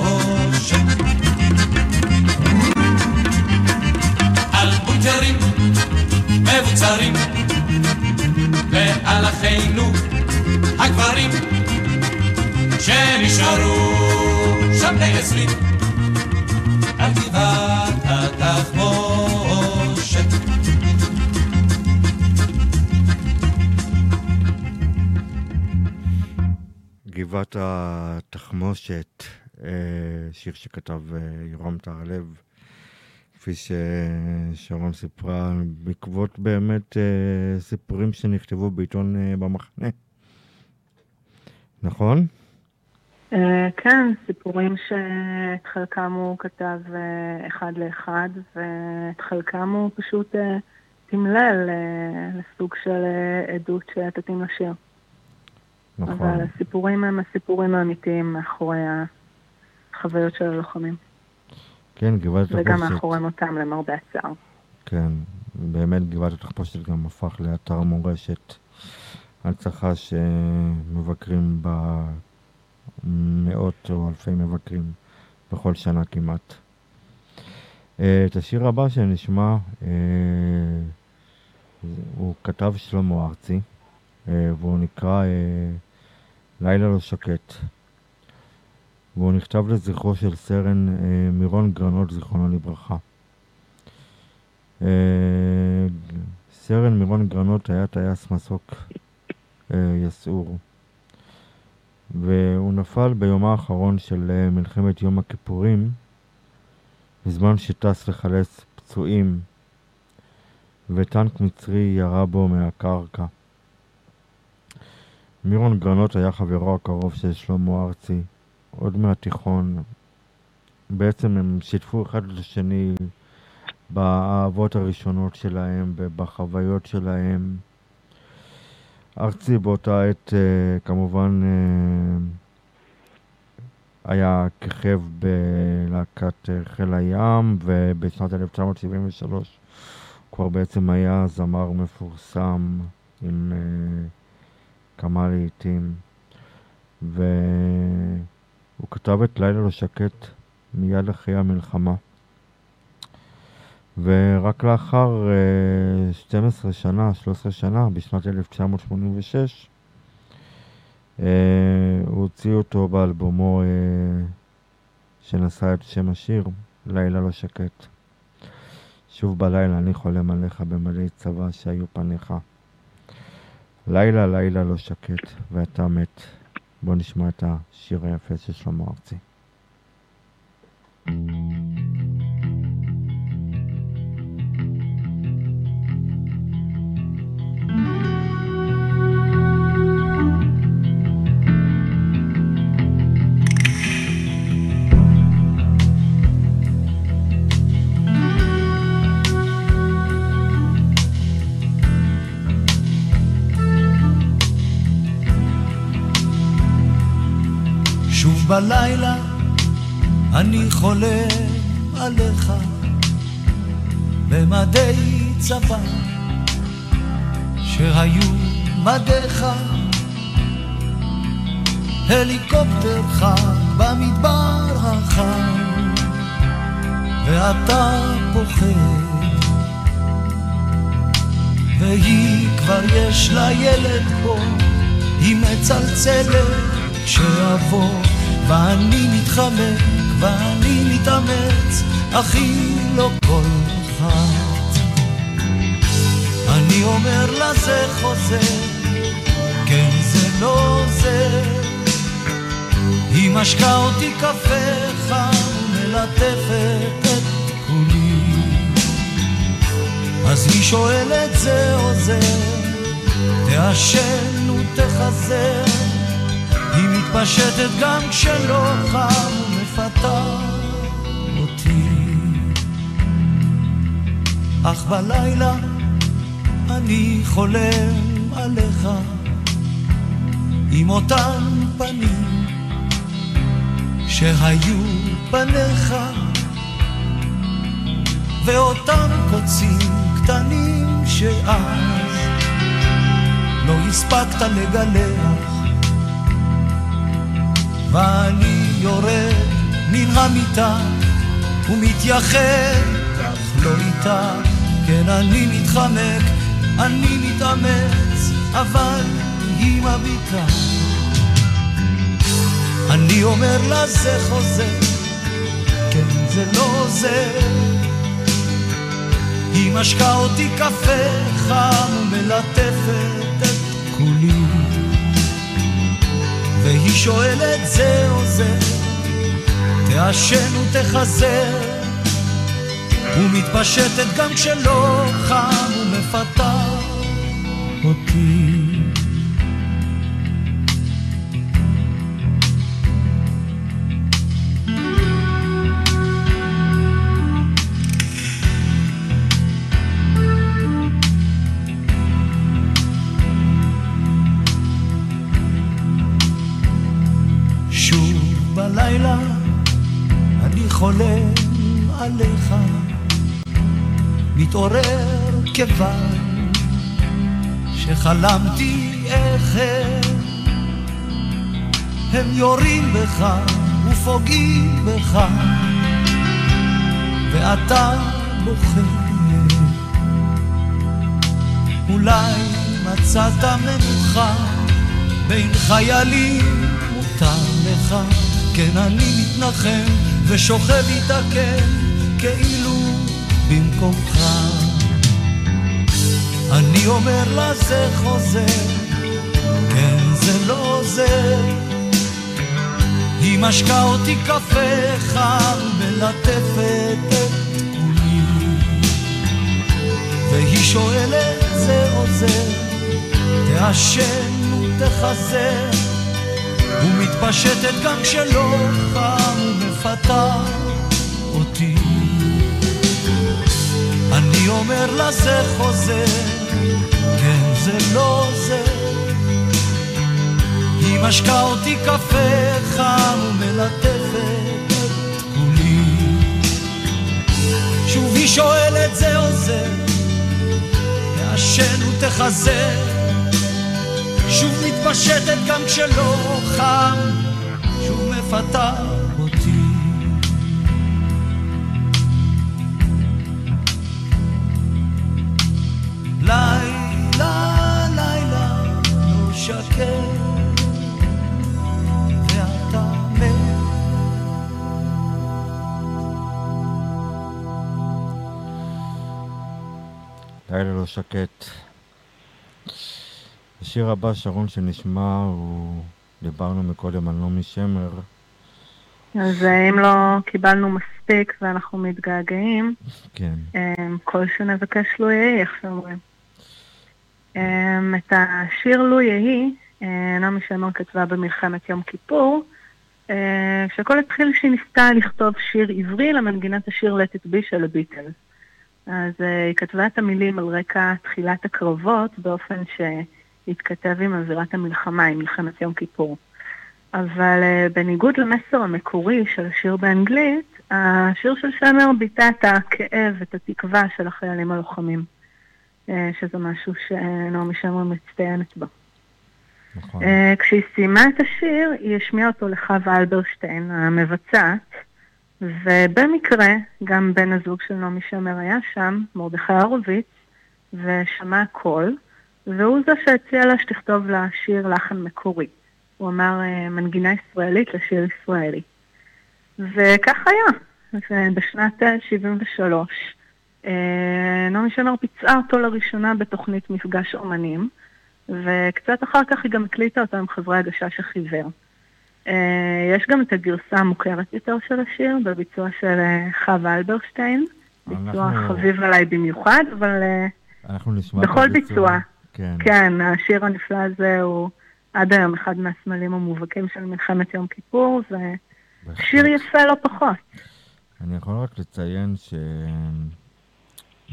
על בונקרים מבוצרים, ועל אחינו הגברים, שנשארו שם בני עשרים, על גבעת התחמושת. גבעת התחמושת, אה, שיר שכתב אה, יורם טהרלב, כפי ששרון סיפרה, בעקבות באמת אה, סיפורים שנכתבו בעיתון במחנה. נכון? כן, סיפורים שאת חלקם הוא כתב אחד לאחד, ואת חלקם הוא פשוט תמלל לסוג של עדות שתתאים לשיר. נכון. אבל הסיפורים הם הסיפורים האמיתיים מאחורי החוויות של הלוחמים. כן, גבעת התחפושת. וגם מאחורי מותם, למרבה הצער. כן, באמת גבעת התחפושת גם הפך לאתר מורשת, הנצחה שמבקרים בה מאות או אלפי מבקרים בכל שנה כמעט. אה, את השיר הבא שנשמע, אה, הוא כתב שלמה ארצי, אה, והוא נקרא לילה לא שקט. והוא נכתב לזכרו של סרן אה, מירון גרנות, זיכרונו לברכה. אה, סרן מירון גרנות היה טייס מסוק אה, יסעור, והוא נפל ביומה האחרון של אה, מלחמת יום הכיפורים, בזמן שטס לחלץ פצועים, וטנק מצרי ירה בו מהקרקע. מירון גרנות היה חברו הקרוב של שלמה ארצי, עוד מהתיכון. בעצם הם שיתפו אחד את השני באהבות הראשונות שלהם ובחוויות שלהם. ארצי באותה עת אה, כמובן אה, היה כיכב בלהקת אה, חיל הים ובשנת 1973 כבר בעצם היה זמר מפורסם עם כמה לעיתים, והוא כתב את לילה לא שקט מיד אחרי המלחמה. ורק לאחר uh, 12 שנה, 13 שנה, בשנת 1986, uh, הוא הוציא אותו באלבומו uh, שנשא את שם השיר, לילה לא שקט. שוב בלילה אני חולם עליך במלא צבא שהיו פניך. לילה לילה לא שקט ואתה מת. בוא נשמע את השיר היפה של שלמה ארצי. ומתפשטת ושוכב איתה כן, כאילו במקומך. אני אומר לה זה חוזר, כן זה לא עוזר. היא משקה אותי קפה חם מלטפת את כולי, והיא שואלת זה עוזר, תעשן ותחזר. ומתפשטת גם כשלא חם ומפתה אותי. אני אומר לה זה חוזר, כן זה לא עוזר. היא משקה אותי קפה חם ומלטפת כולי. שוב היא שואלת זה עוזר, תעשן ותחזר. שוב מתפשטת גם כשלא חם, שוב מפתה אותי. לילה, לילה, לא מת. לילה לא שקט. השיר הבא, שרון, שנשמע, הוא... דיברנו מקודם על נעמי שמר. אז אה, אם לא קיבלנו מספיק ואנחנו מתגעגעים, כן. אמ, כל שנבקש לו יהי, איך שאומרים. אמ, את השיר לו יהי, אה, נעמי שמר כתבה במלחמת יום כיפור, אה, שהכל התחיל שהיא ניסתה לכתוב שיר עברי למנגינת השיר Let It Be של הביטלס. אז היא כתבה את המילים על רקע תחילת הקרבות באופן שהתכתב עם אווירת המלחמה, עם מלחמת יום כיפור. אבל uh, בניגוד למסר המקורי של השיר באנגלית, השיר של שמר ביטא את הכאב, את התקווה של החיילים הלוחמים, uh, שזה משהו שנעמי שמר מצטיינת בו. נכון. Uh, כשהיא סיימה את השיר, היא השמיעה אותו לחווה אלברשטיין, המבצעת, ובמקרה גם בן הזוג של נעמי שמר היה שם, מרדכי הורוביץ, ושמע קול, והוא זה שהציע לה שתכתוב לה שיר לחן מקורי. הוא אמר אה, מנגינה ישראלית לשיר ישראלי. וכך היה. ובשנת 73' אה, נעמי שמר ביצעה אותו לראשונה בתוכנית מפגש אומנים, וקצת אחר כך היא גם הקליטה אותו עם חברי הגשש החיוור. אה, יש גם את הגרסה המוכרת יותר של השיר, בביצוע של אה, חווה אלברשטיין, ביצוע אנחנו- חביב עליי במיוחד, אבל אה, בכל הביצוע. ביצוע. כן. כן, השיר הנפלא הזה הוא עד היום אחד מהסמלים המובהקים של מלחמת יום כיפור, ושיר יפה לא פחות. אני יכול רק לציין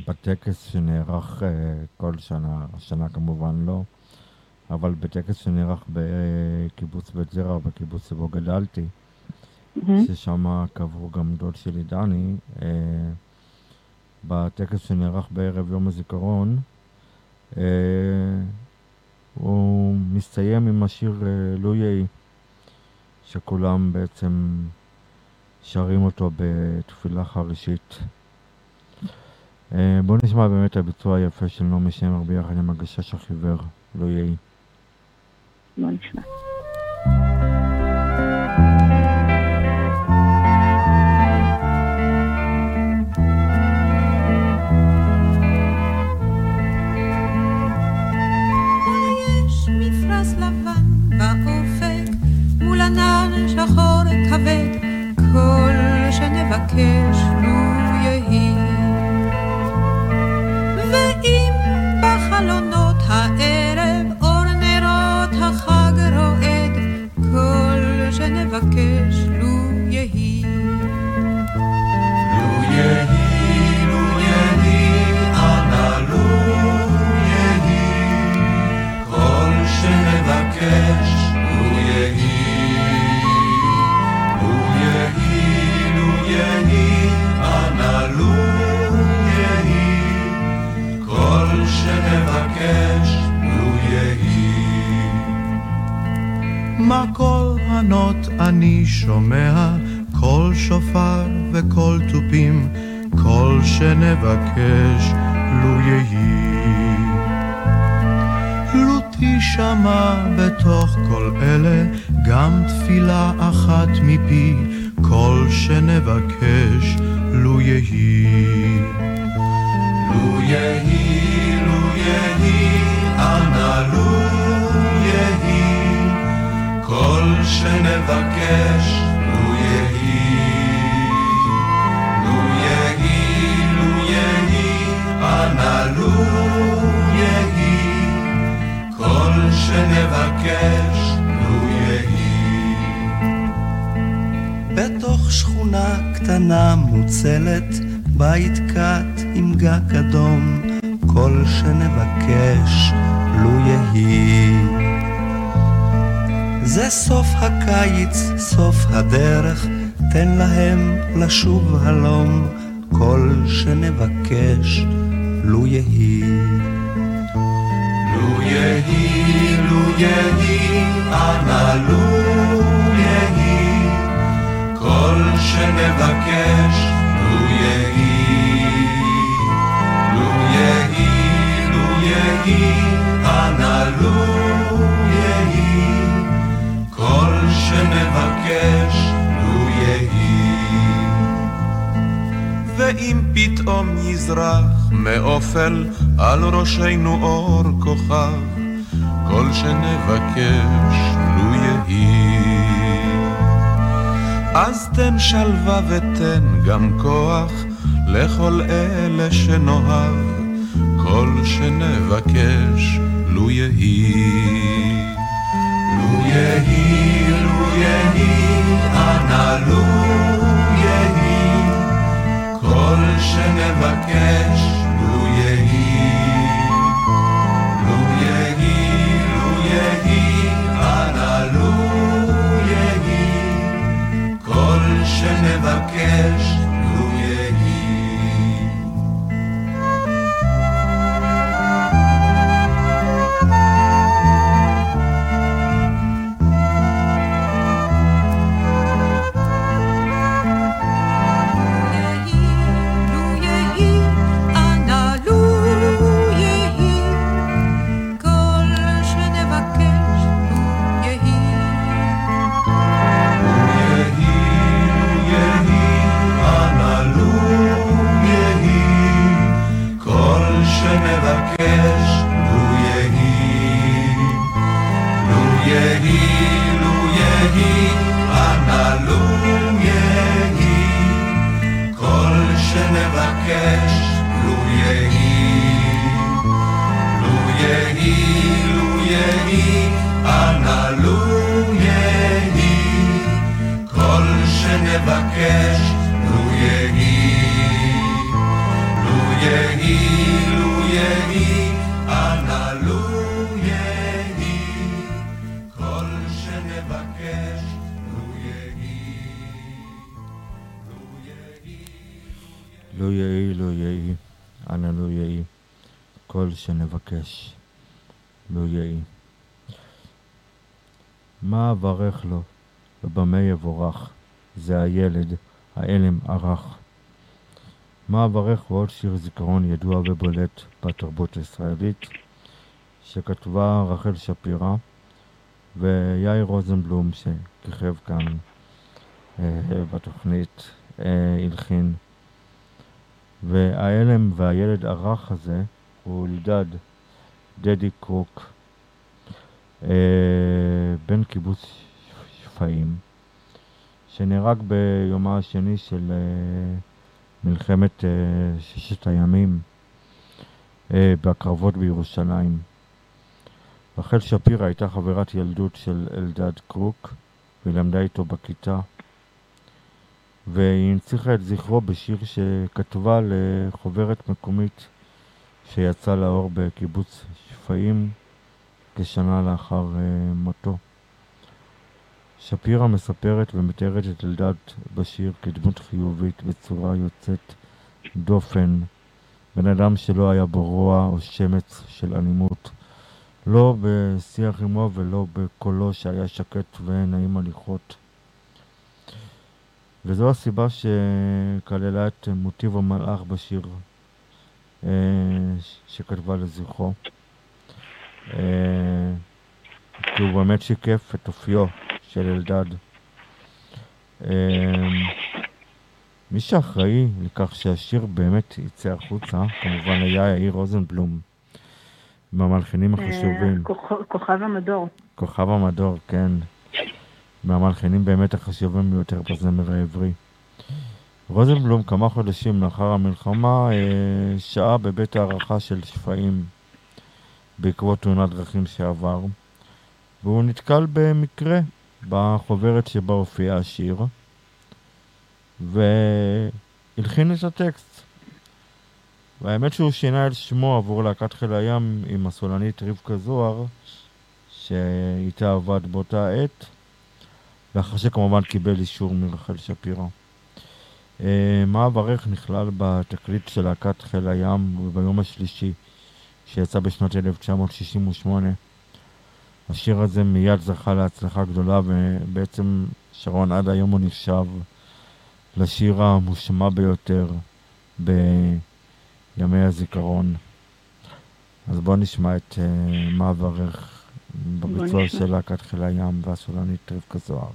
שבטקס שנערך אה, כל שנה, השנה כמובן לא, אבל בטקס שנערך בקיבוץ בית זרע, בקיבוץ שבו גדלתי. ששם קברו גם דוד שלי דני, אה, בטקס שנערך בערב יום הזיכרון, הוא מסתיים עם השיר אה, לו יהי, שכולם בעצם שרים אותו בתפילה חרישית. אה, בואו נשמע באמת את הביצוע היפה של נעמי שמר ביחד עם הגשש החיוור, לו יהי. בוא נשמע. שנבקש לו יהי. ואם בחלונות הערב אור נרות החג רועד, כל שנבקש קול ענות אני שומע, קול שופר וקול תופים, קול שנבקש לו יהי. לו תשמע בתוך כל אלה גם תפילה אחת מפי, קול שנבקש לו יהי. לו יהי, לו יהי, אנא לו כל שנבקש, לו יהי. לו יהי, לו יהי, אנא לו יהי, כל שנבקש, לו יהי. בתוך שכונה קטנה מוצלת, בית קט עם גג אדום, כל שנבקש לו יהי. זה סוף הקיץ, סוף הדרך, תן להם לשוב הלום, כל שנבקש לו יהי. לו יהי, לו יהי, אנא לו יהי, כל שנבקש, לו יהי. לו יהי, לו יהי, אנא לו יהי, כל שנבקש, לו יהי. ואם פתאום יזרח מאופל על ראשנו אור כוכב, כל שנבקש לו יהי. אז תן שלווה ותן גם כוח לכל אלה שנאהב, כל שנבקש. לו יהי, לו יהי, אנא לו יהי, כל שנבקש, שנבקש, לו יהי, לו יהי, לו יהי, אנא לו יהי, כל שנבקש, לו כל שנבקש, לו יהי. מה אברך לו, ובמה יבורך, זה הילד, העלם ערך. מה אברך הוא עוד שיר זיכרון ידוע ובולט בתרבות הישראלית, שכתבה רחל שפירא, ויאיר רוזנבלום, שכיכב כאן אה, בתוכנית, אה, הלחין. וההלם והילד הרך הזה הוא אלדד דדי קרוק, אה, בן קיבוץ שפיים, שנהרג ביומה השני של אה, מלחמת אה, ששת הימים אה, בקרבות בירושלים. רחל שפירא הייתה חברת ילדות של אלדד קרוק, והיא למדה איתו בכיתה. והיא הנציחה את זכרו בשיר שכתבה לחוברת מקומית שיצא לאור בקיבוץ שפיים כשנה לאחר uh, מותו. שפירא מספרת ומתארת את אלדד בשיר כדמות חיובית בצורה יוצאת דופן, בן אדם שלא היה בו רוע או שמץ של אלימות, לא בשיח עמו ולא בקולו שהיה שקט ונעים הליכות. וזו הסיבה שכללה את מוטיב המלאך בשיר שכתבה לזכרו. אה, כי הוא באמת שיקף את אופיו של אלדד. אה, מי שאחראי לכך שהשיר באמת יצא החוצה, כמובן היה יאיר רוזנבלום, עם המלחינים החשובים. אה, כוכ- כוכב המדור. כוכב המדור, כן. מהמלחינים באמת החשובים ביותר בזמר העברי. רוזנבלום כמה חודשים לאחר המלחמה אה, שהה בבית הערכה של שפיים בעקבות תאונת דרכים שעבר, והוא נתקל במקרה בחוברת שבה הופיע השיר, והלחין את הטקסט. והאמת שהוא שינה את שמו עבור להקת חיל הים עם הסולנית רבקה זוהר, שאיתה עבד באותה עת, לאחר שכמובן קיבל אישור מרחל שפירא. אה, מה אברך נכלל בתקליט של להקת חיל הים ביום השלישי שיצא בשנת 1968. השיר הזה מיד זכה להצלחה גדולה ובעצם שרון עד היום הוא נחשב לשיר המושמע ביותר בימי הזיכרון. אז בואו נשמע את אה, מה אברך בביצוע. של להקת חיל הים והסולנית רבקה זוהר.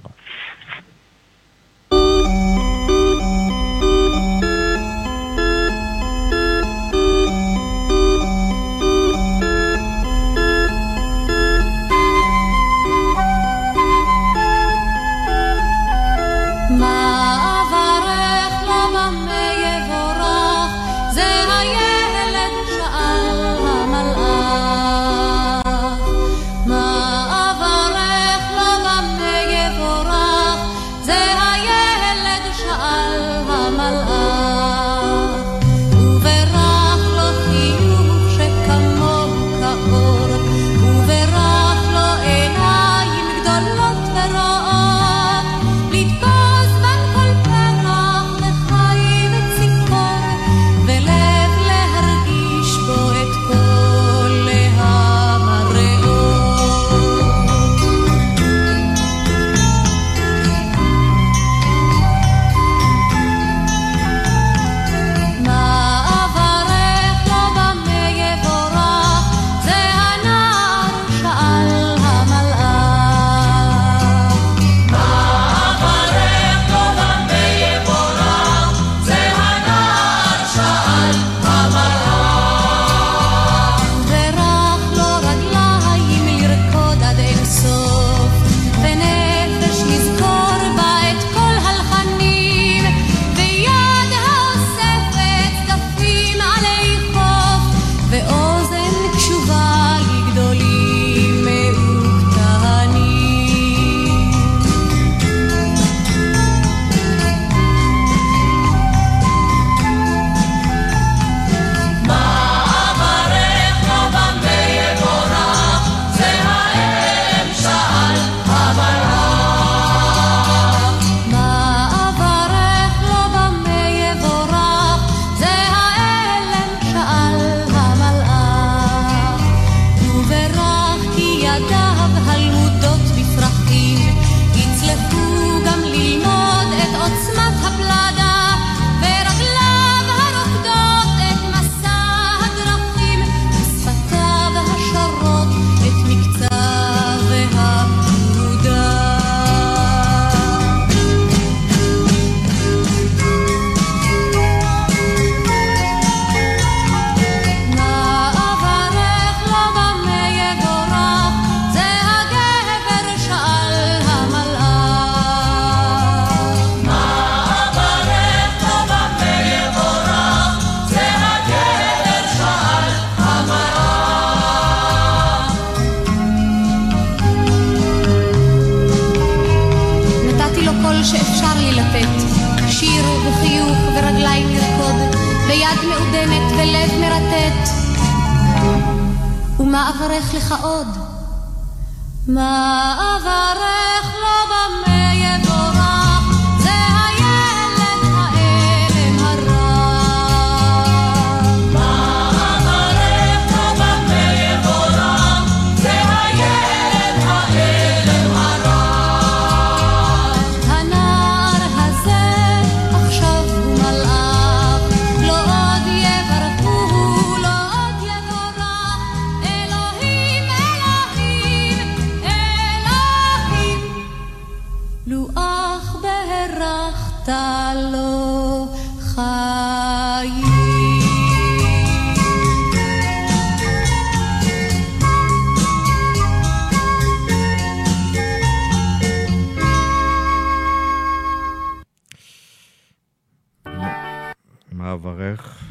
מה אברך?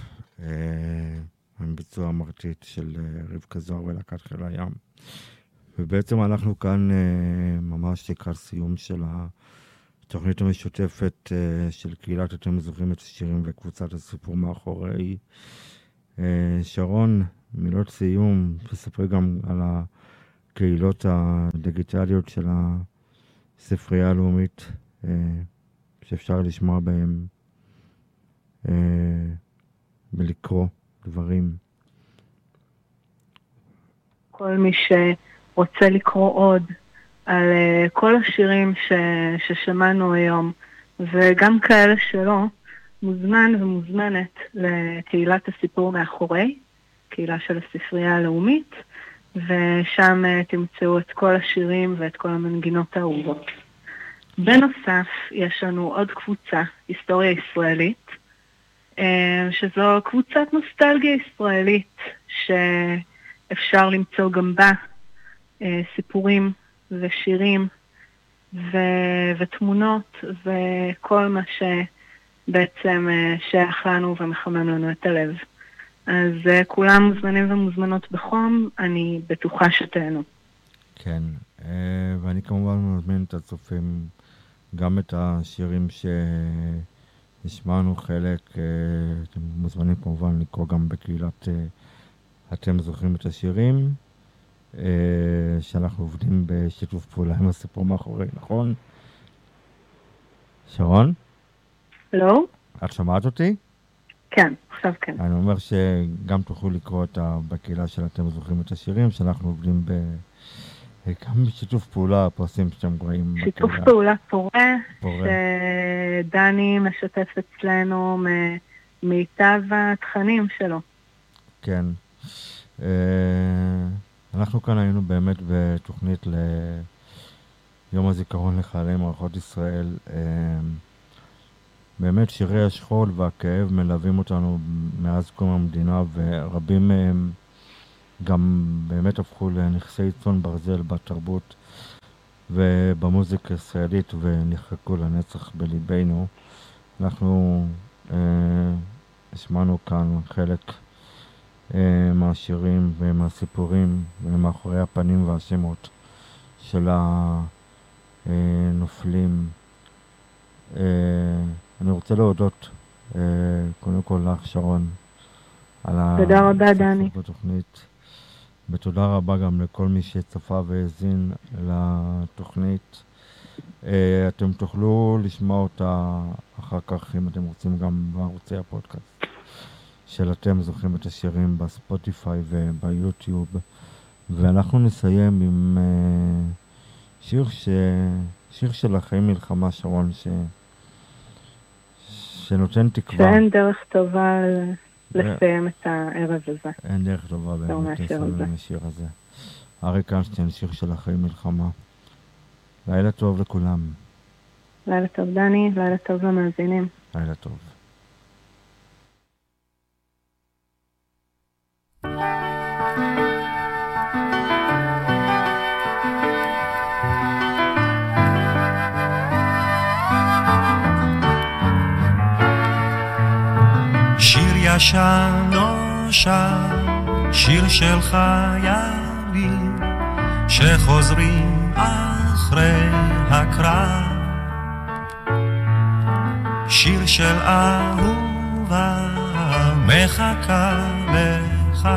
אה, עם ביצוע מרטיט של אה, רבקה זוהר ולהקת חיל הים. ובעצם אנחנו כאן אה, ממש לקראת סיום של התוכנית המשותפת אה, של קהילת אתם זוכרים את השירים וקבוצת הסיפור מאחורי. אה, שרון, מילות סיום, תספרי גם על הקהילות הדיגיטליות של הספרייה הלאומית אה, שאפשר לשמוע בהן ולקרוא דברים. כל מי שרוצה לקרוא עוד על אה, כל השירים ש, ששמענו היום, וגם כאלה שלא, מוזמן ומוזמנת לקהילת הסיפור מאחורי, קהילה של הספרייה הלאומית, ושם אה, תמצאו את כל השירים ואת כל המנגינות האהובות. בנוסף, יש לנו עוד קבוצה, היסטוריה ישראלית, אה, שזו קבוצת נוסטלגיה ישראלית, שאפשר למצוא גם בה אה, סיפורים ושירים ו- ותמונות וכל מה שבעצם אה, שייך לנו ומחמם לנו את הלב. אז אה, כולם מוזמנים ומוזמנות בחום, אני בטוחה שתהנו. כן, אה, ואני כמובן מזמין את הצופים גם את השירים שהשמענו חלק, אה, אתם מוזמנים כמובן לקרוא גם בקהילת אה, אתם זוכרים את השירים, אה, שאנחנו עובדים בשיתוף פעולה עם הסיפור מאחורי, נכון? שרון? לא? את שמעת אותי? כן, עכשיו כן. אני אומר שגם תוכלו לקרוא את ה... בקהילה של אתם זוכרים את השירים, שאנחנו עובדים ב... גם בשיתוף פעולה, הפרסים שאתם רואים. שיתוף בקהילה. פעולה פורה, פורה. שדני משתף אצלנו ממיטב התכנים שלו. כן. אה, אנחנו כאן היינו באמת בתוכנית ליום הזיכרון לחיילי מערכות ישראל. אה, באמת שירי השכול והכאב מלווים אותנו מאז קום המדינה, ורבים מהם גם באמת הפכו לנכסי צאן ברזל בתרבות ובמוזיקה הישראלית ונחקקו לנצח בליבנו. אנחנו אה, השמענו כאן חלק אה, מהשירים ומהסיפורים ומאחורי הפנים והשמות של הנופלים. אה, אני רוצה להודות אה, קודם כל לך, שרון, על תודה רבה, דני. בתוכנית. ותודה רבה גם לכל מי שצפה והאזין לתוכנית. אה, אתם תוכלו לשמוע אותה אחר כך, אם אתם רוצים, גם בערוצי הפודקאסט של אתם זוכרים את השירים בספוטיפיי וביוטיוב. ואנחנו נסיים עם אה, שיר, ש... שיר של החיים מלחמה, שרון, ש... שנותן תקווה. שאין דרך טובה לסיים את הערב הזה. אין דרך טובה יותר באמת לסיים. עם השיר הזה. אריק איינשטיין, שיר של החיים מלחמה. לילה טוב לכולם. לילה טוב, דני, לילה טוב למאזינים. לילה טוב. ישן נושן, שיר של חיילים שחוזרים אחרי הקרב. שיר של אהובה מחכה לך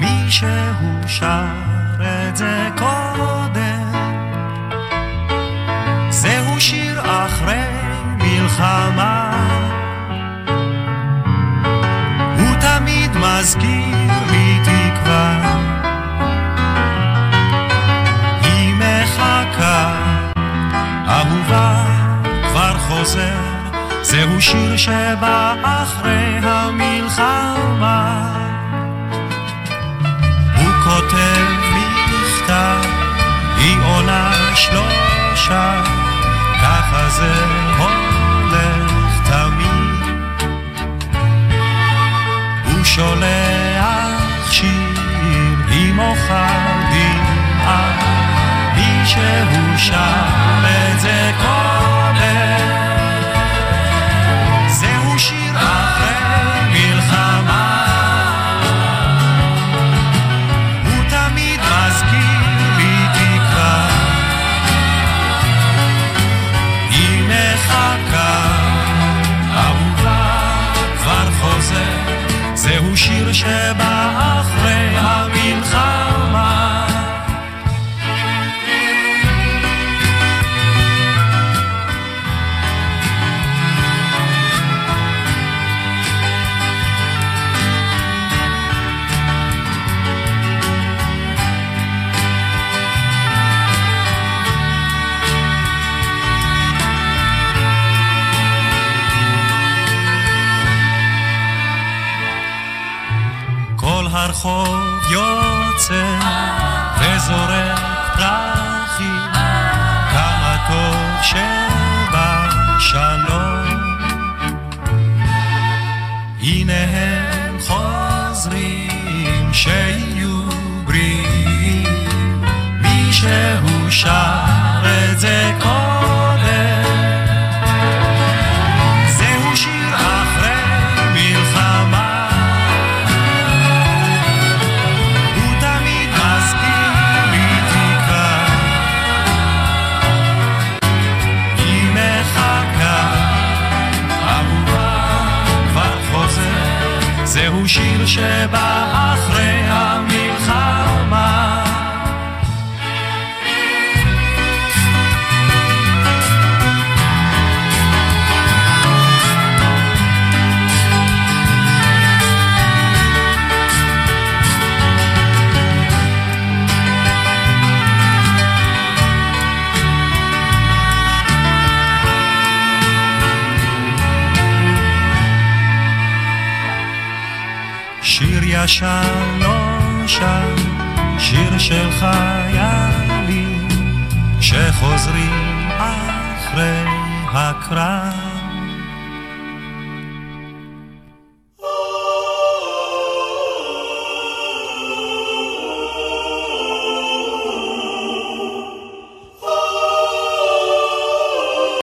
מישהו שר את זה קודם זהו שיר אחרי מלחמה מזכיר לי תקווה. היא מחכה אהובה כבר חוזר. זהו שיר שבא אחרי המלחמה. הוא כותב מכתב, היא עונה שלושה ככה זה הולך שולח שיר, היא מוחה דמעה מישהו שר את זה קודם זהו כל הרחוב יוצא וזורק פרחים, כמה טוב שבשלום. הנה הם חוזרים שיהיו בריאים, מישהו שר את זה קודם. שיר ישן נושן, שיר של חיילים שחוזרים אחרי הקרב.